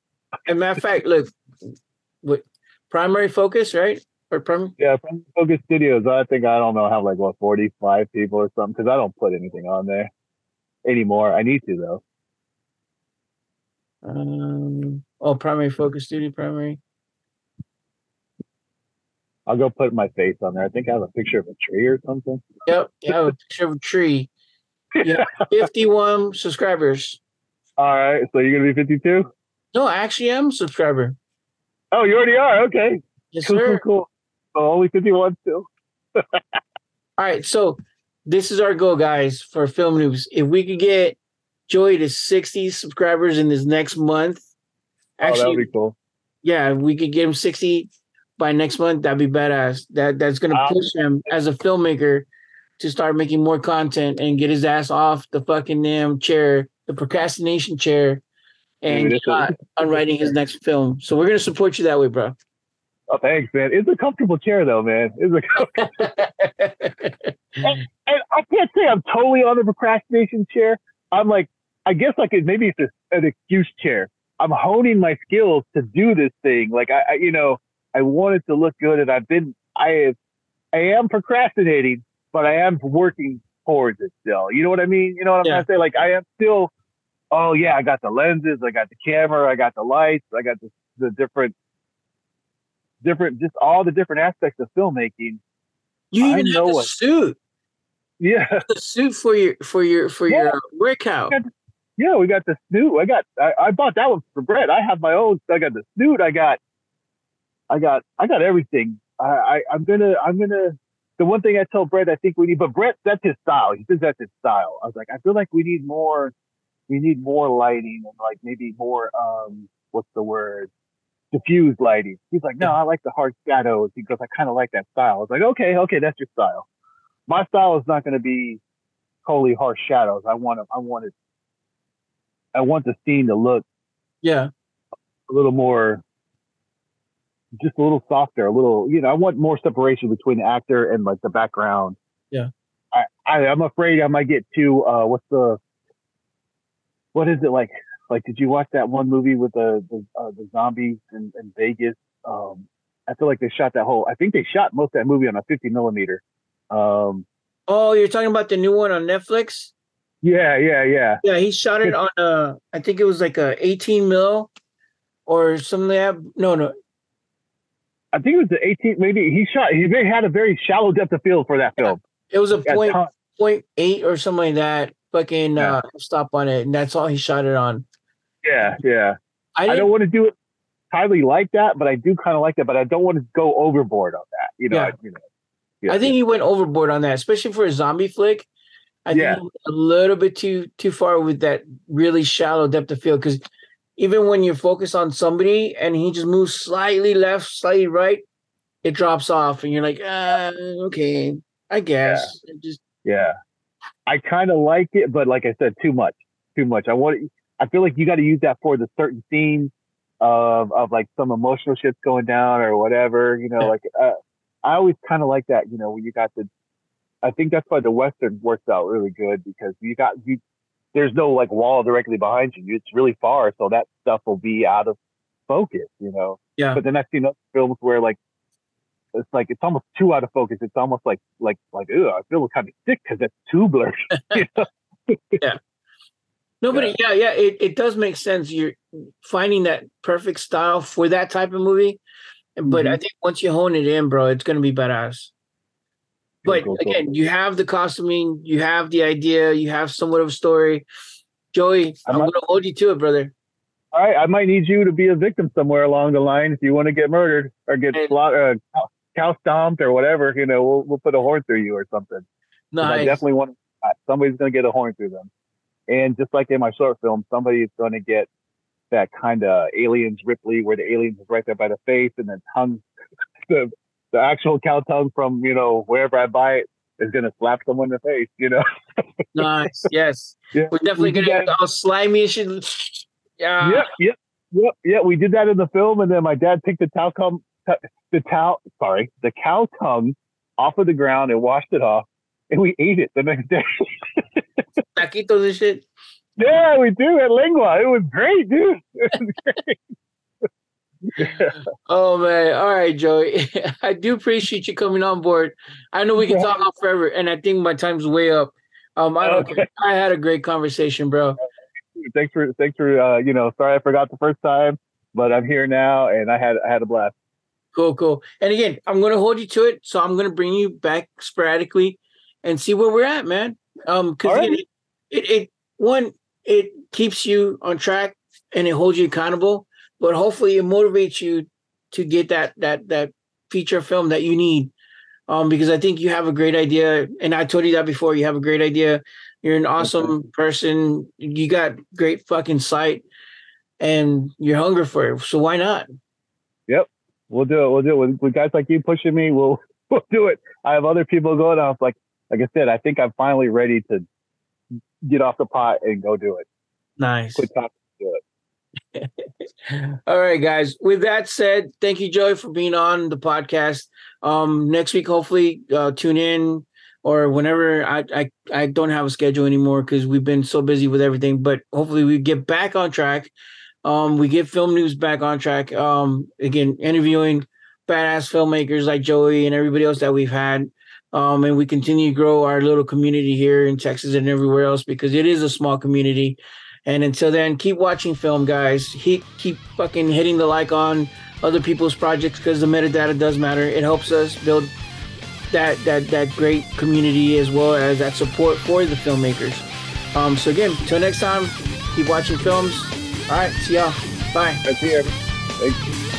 And matter of fact, look, what primary focus, right? Or primary? Yeah, Focus Studios. I think I don't know have like what forty five people or something because I don't put anything on there anymore. I need to though. Um. Oh, primary focus studio, primary. I'll go put my face on there. I think I have a picture of a tree or something. Yep, yeah, a picture of a tree. Yeah, fifty-one subscribers. All right, so you're gonna be 52. No, I actually am a subscriber. Oh, you already are. Okay, Yes, cool, sir. cool, cool. So only 51 still. All right, so this is our goal, guys, for Film Noobs. If we could get Joey to 60 subscribers in this next month, oh, that actually, would be cool. yeah, if we could get him 60 by next month, that'd be badass. That that's gonna Wow. push him as a filmmaker to start making more content and get his ass off the fucking damn chair, the procrastination chair, and Dude, it's a- get on writing his next film. So we're gonna support you that way, bro. Oh, thanks, man. It's a comfortable chair though, man. It's a. comfortable. and I can't say I'm totally on the procrastination chair. I'm like, I guess like it, maybe it's a, an excuse chair. I'm honing my skills to do this thing. Like I, I, you know, I want it to look good, and I've been, I have, I am procrastinating, but I am working towards it still. You know what I mean? You know what I'm Yeah. trying to say? Like I am still. Oh yeah, I got the lenses, I got the camera, I got the lights, I got the the different, different, just all the different aspects of filmmaking. you I even have know the what- suit, Yeah. the suit for your for your for Yeah. your workout. Yeah, we got the snoot. I got I, I bought that one for Brett. I have my own. I got the snoot. I got I got I got everything. I, I I'm gonna I'm gonna the one thing I tell Brett I think we need but Brett that's his style. He says that's his style. I was like, I feel like we need more we need more lighting and like maybe more um what's the word? Diffused lighting. He's like, No, I like the hard shadows. He goes, I kinda like that style. I was like, Okay, okay, that's your style. My style is not gonna be totally harsh shadows. I want to I want it I want the scene to look Yeah, a little more, just a little softer, a little, you know, I want more separation between the actor and like the background. Yeah. I, I I'm afraid I might get too, uh, what's the, what is it like? Like, did you watch that one movie with the, the, uh, the zombies in, in Vegas? Um, I feel like they shot that whole, I think they shot most of that movie on a 50 millimeter. Um, Oh, you're talking about the new one on Netflix? Yeah, yeah, yeah. Yeah, he shot it on a I think it was like a 18 mil or something like that. No, no. I think it was the 18, maybe he shot, he had a very shallow depth of field for that film. It was a Got point eight or something like that. Fucking Yeah. uh stop on it. And that's all he shot it on. yeah, yeah. I I don't want to do it highly like that, but I do kind of like that. But I don't want to go overboard on that. You know, Yeah. I, you know. Yeah, I think he went overboard on that, especially for a zombie flick. I Yeah. think a little bit too too far with that really shallow depth of field because even when you're focused on somebody and he just moves slightly left, slightly right, it drops off, and you're like, uh, okay, I guess. It just yeah. I kind of like it, but like I said, too much, too much. I want. I feel like you got to use that for the certain scenes of of like some emotional shit's going down or whatever. You know, like uh, I always kind of like that. You know, when you got the. I think that's why the western works out really good because you got you. There's no like wall directly behind you. It's really far, so that stuff will be out of focus. You know. Yeah. But then I've seen other films where like it's like it's almost too out of focus. It's almost like like like ew, I feel kind of sick because it's too blurry. You know? no, but yeah, yeah, it, it does make sense. You're finding that perfect style for that type of movie. But I Mhm. think once you hone it in, bro, it's gonna be badass. But again, you have the costuming, you have the idea, you have somewhat of a story. Joey, I I'm gonna hold you to it, brother. all right, I might need you to be a victim somewhere along the line if you want to get murdered or get slaughtered, uh, cow stomped or whatever. You know, we'll we'll put a horn through you or something. 'Cause I Nice. definitely want uh, somebody's going to get a horn through them. And just like in my short film, somebody is going to get that kind of aliens Ripley, where the aliens is right there by the face, and then tongue, the the actual cow tongue from you know wherever I buy it is going to slap someone in the face. You know, nice. Yes. Yeah, We're definitely we gonna get all slimy and shit. Yeah. Yep, yep, yep, yeah. We did that in the film, and then my dad picked the talcum, the towel, sorry, the cow tongue off of the ground and washed it off, and we ate it the next day. Taquitos and shit. Yeah, we do at Lengua. It was great, dude. It was great. oh man! All right, Joey. I do appreciate you coming on board. I know we can talk on forever, and I think my time's way up. Um, I. Okay. I had a great conversation, bro. Thanks for thanks for uh, you know. Sorry, I forgot the first time, but I'm here now, and I had I had a blast. Cool, cool. And again, I'm going to hold you to it, so I'm going to bring you back sporadically and see where we're at, man. Um, because right. it, it, it one it keeps you on track and it holds you accountable but hopefully it motivates you to get that that that feature film that you need um, because I think you have a great idea, and I told you that before. You have a great idea. You're an awesome okay. person. You got great fucking sight, and you're hungry for it. So why not? Yep, we'll do it. We'll do it with, with guys like you pushing me. We'll we'll do it. I have other people going off. Like like I said, I think I'm finally ready to get off the pot and go do it. Nice. Quit talking, do it. All right, guys. With that said, thank you, Joey, for being on the podcast. Um, next week, hopefully, uh, tune in or whenever. I I, I don't have a schedule anymore because we've been so busy with everything. But hopefully, we get back on track. Um, we get Film Noobs back on track. Um, again, interviewing badass filmmakers like Joey and everybody else that we've had. Um, and we continue to grow our little community here in Texas and everywhere else because it is a small community. And until then, keep watching film, guys. He, keep fucking hitting the like on other people's projects because the metadata does matter. It helps us build that that that great community as well as that support for the filmmakers. Um, so again, till next time, keep watching films. All right, see y'all. Bye. See you. Thanks.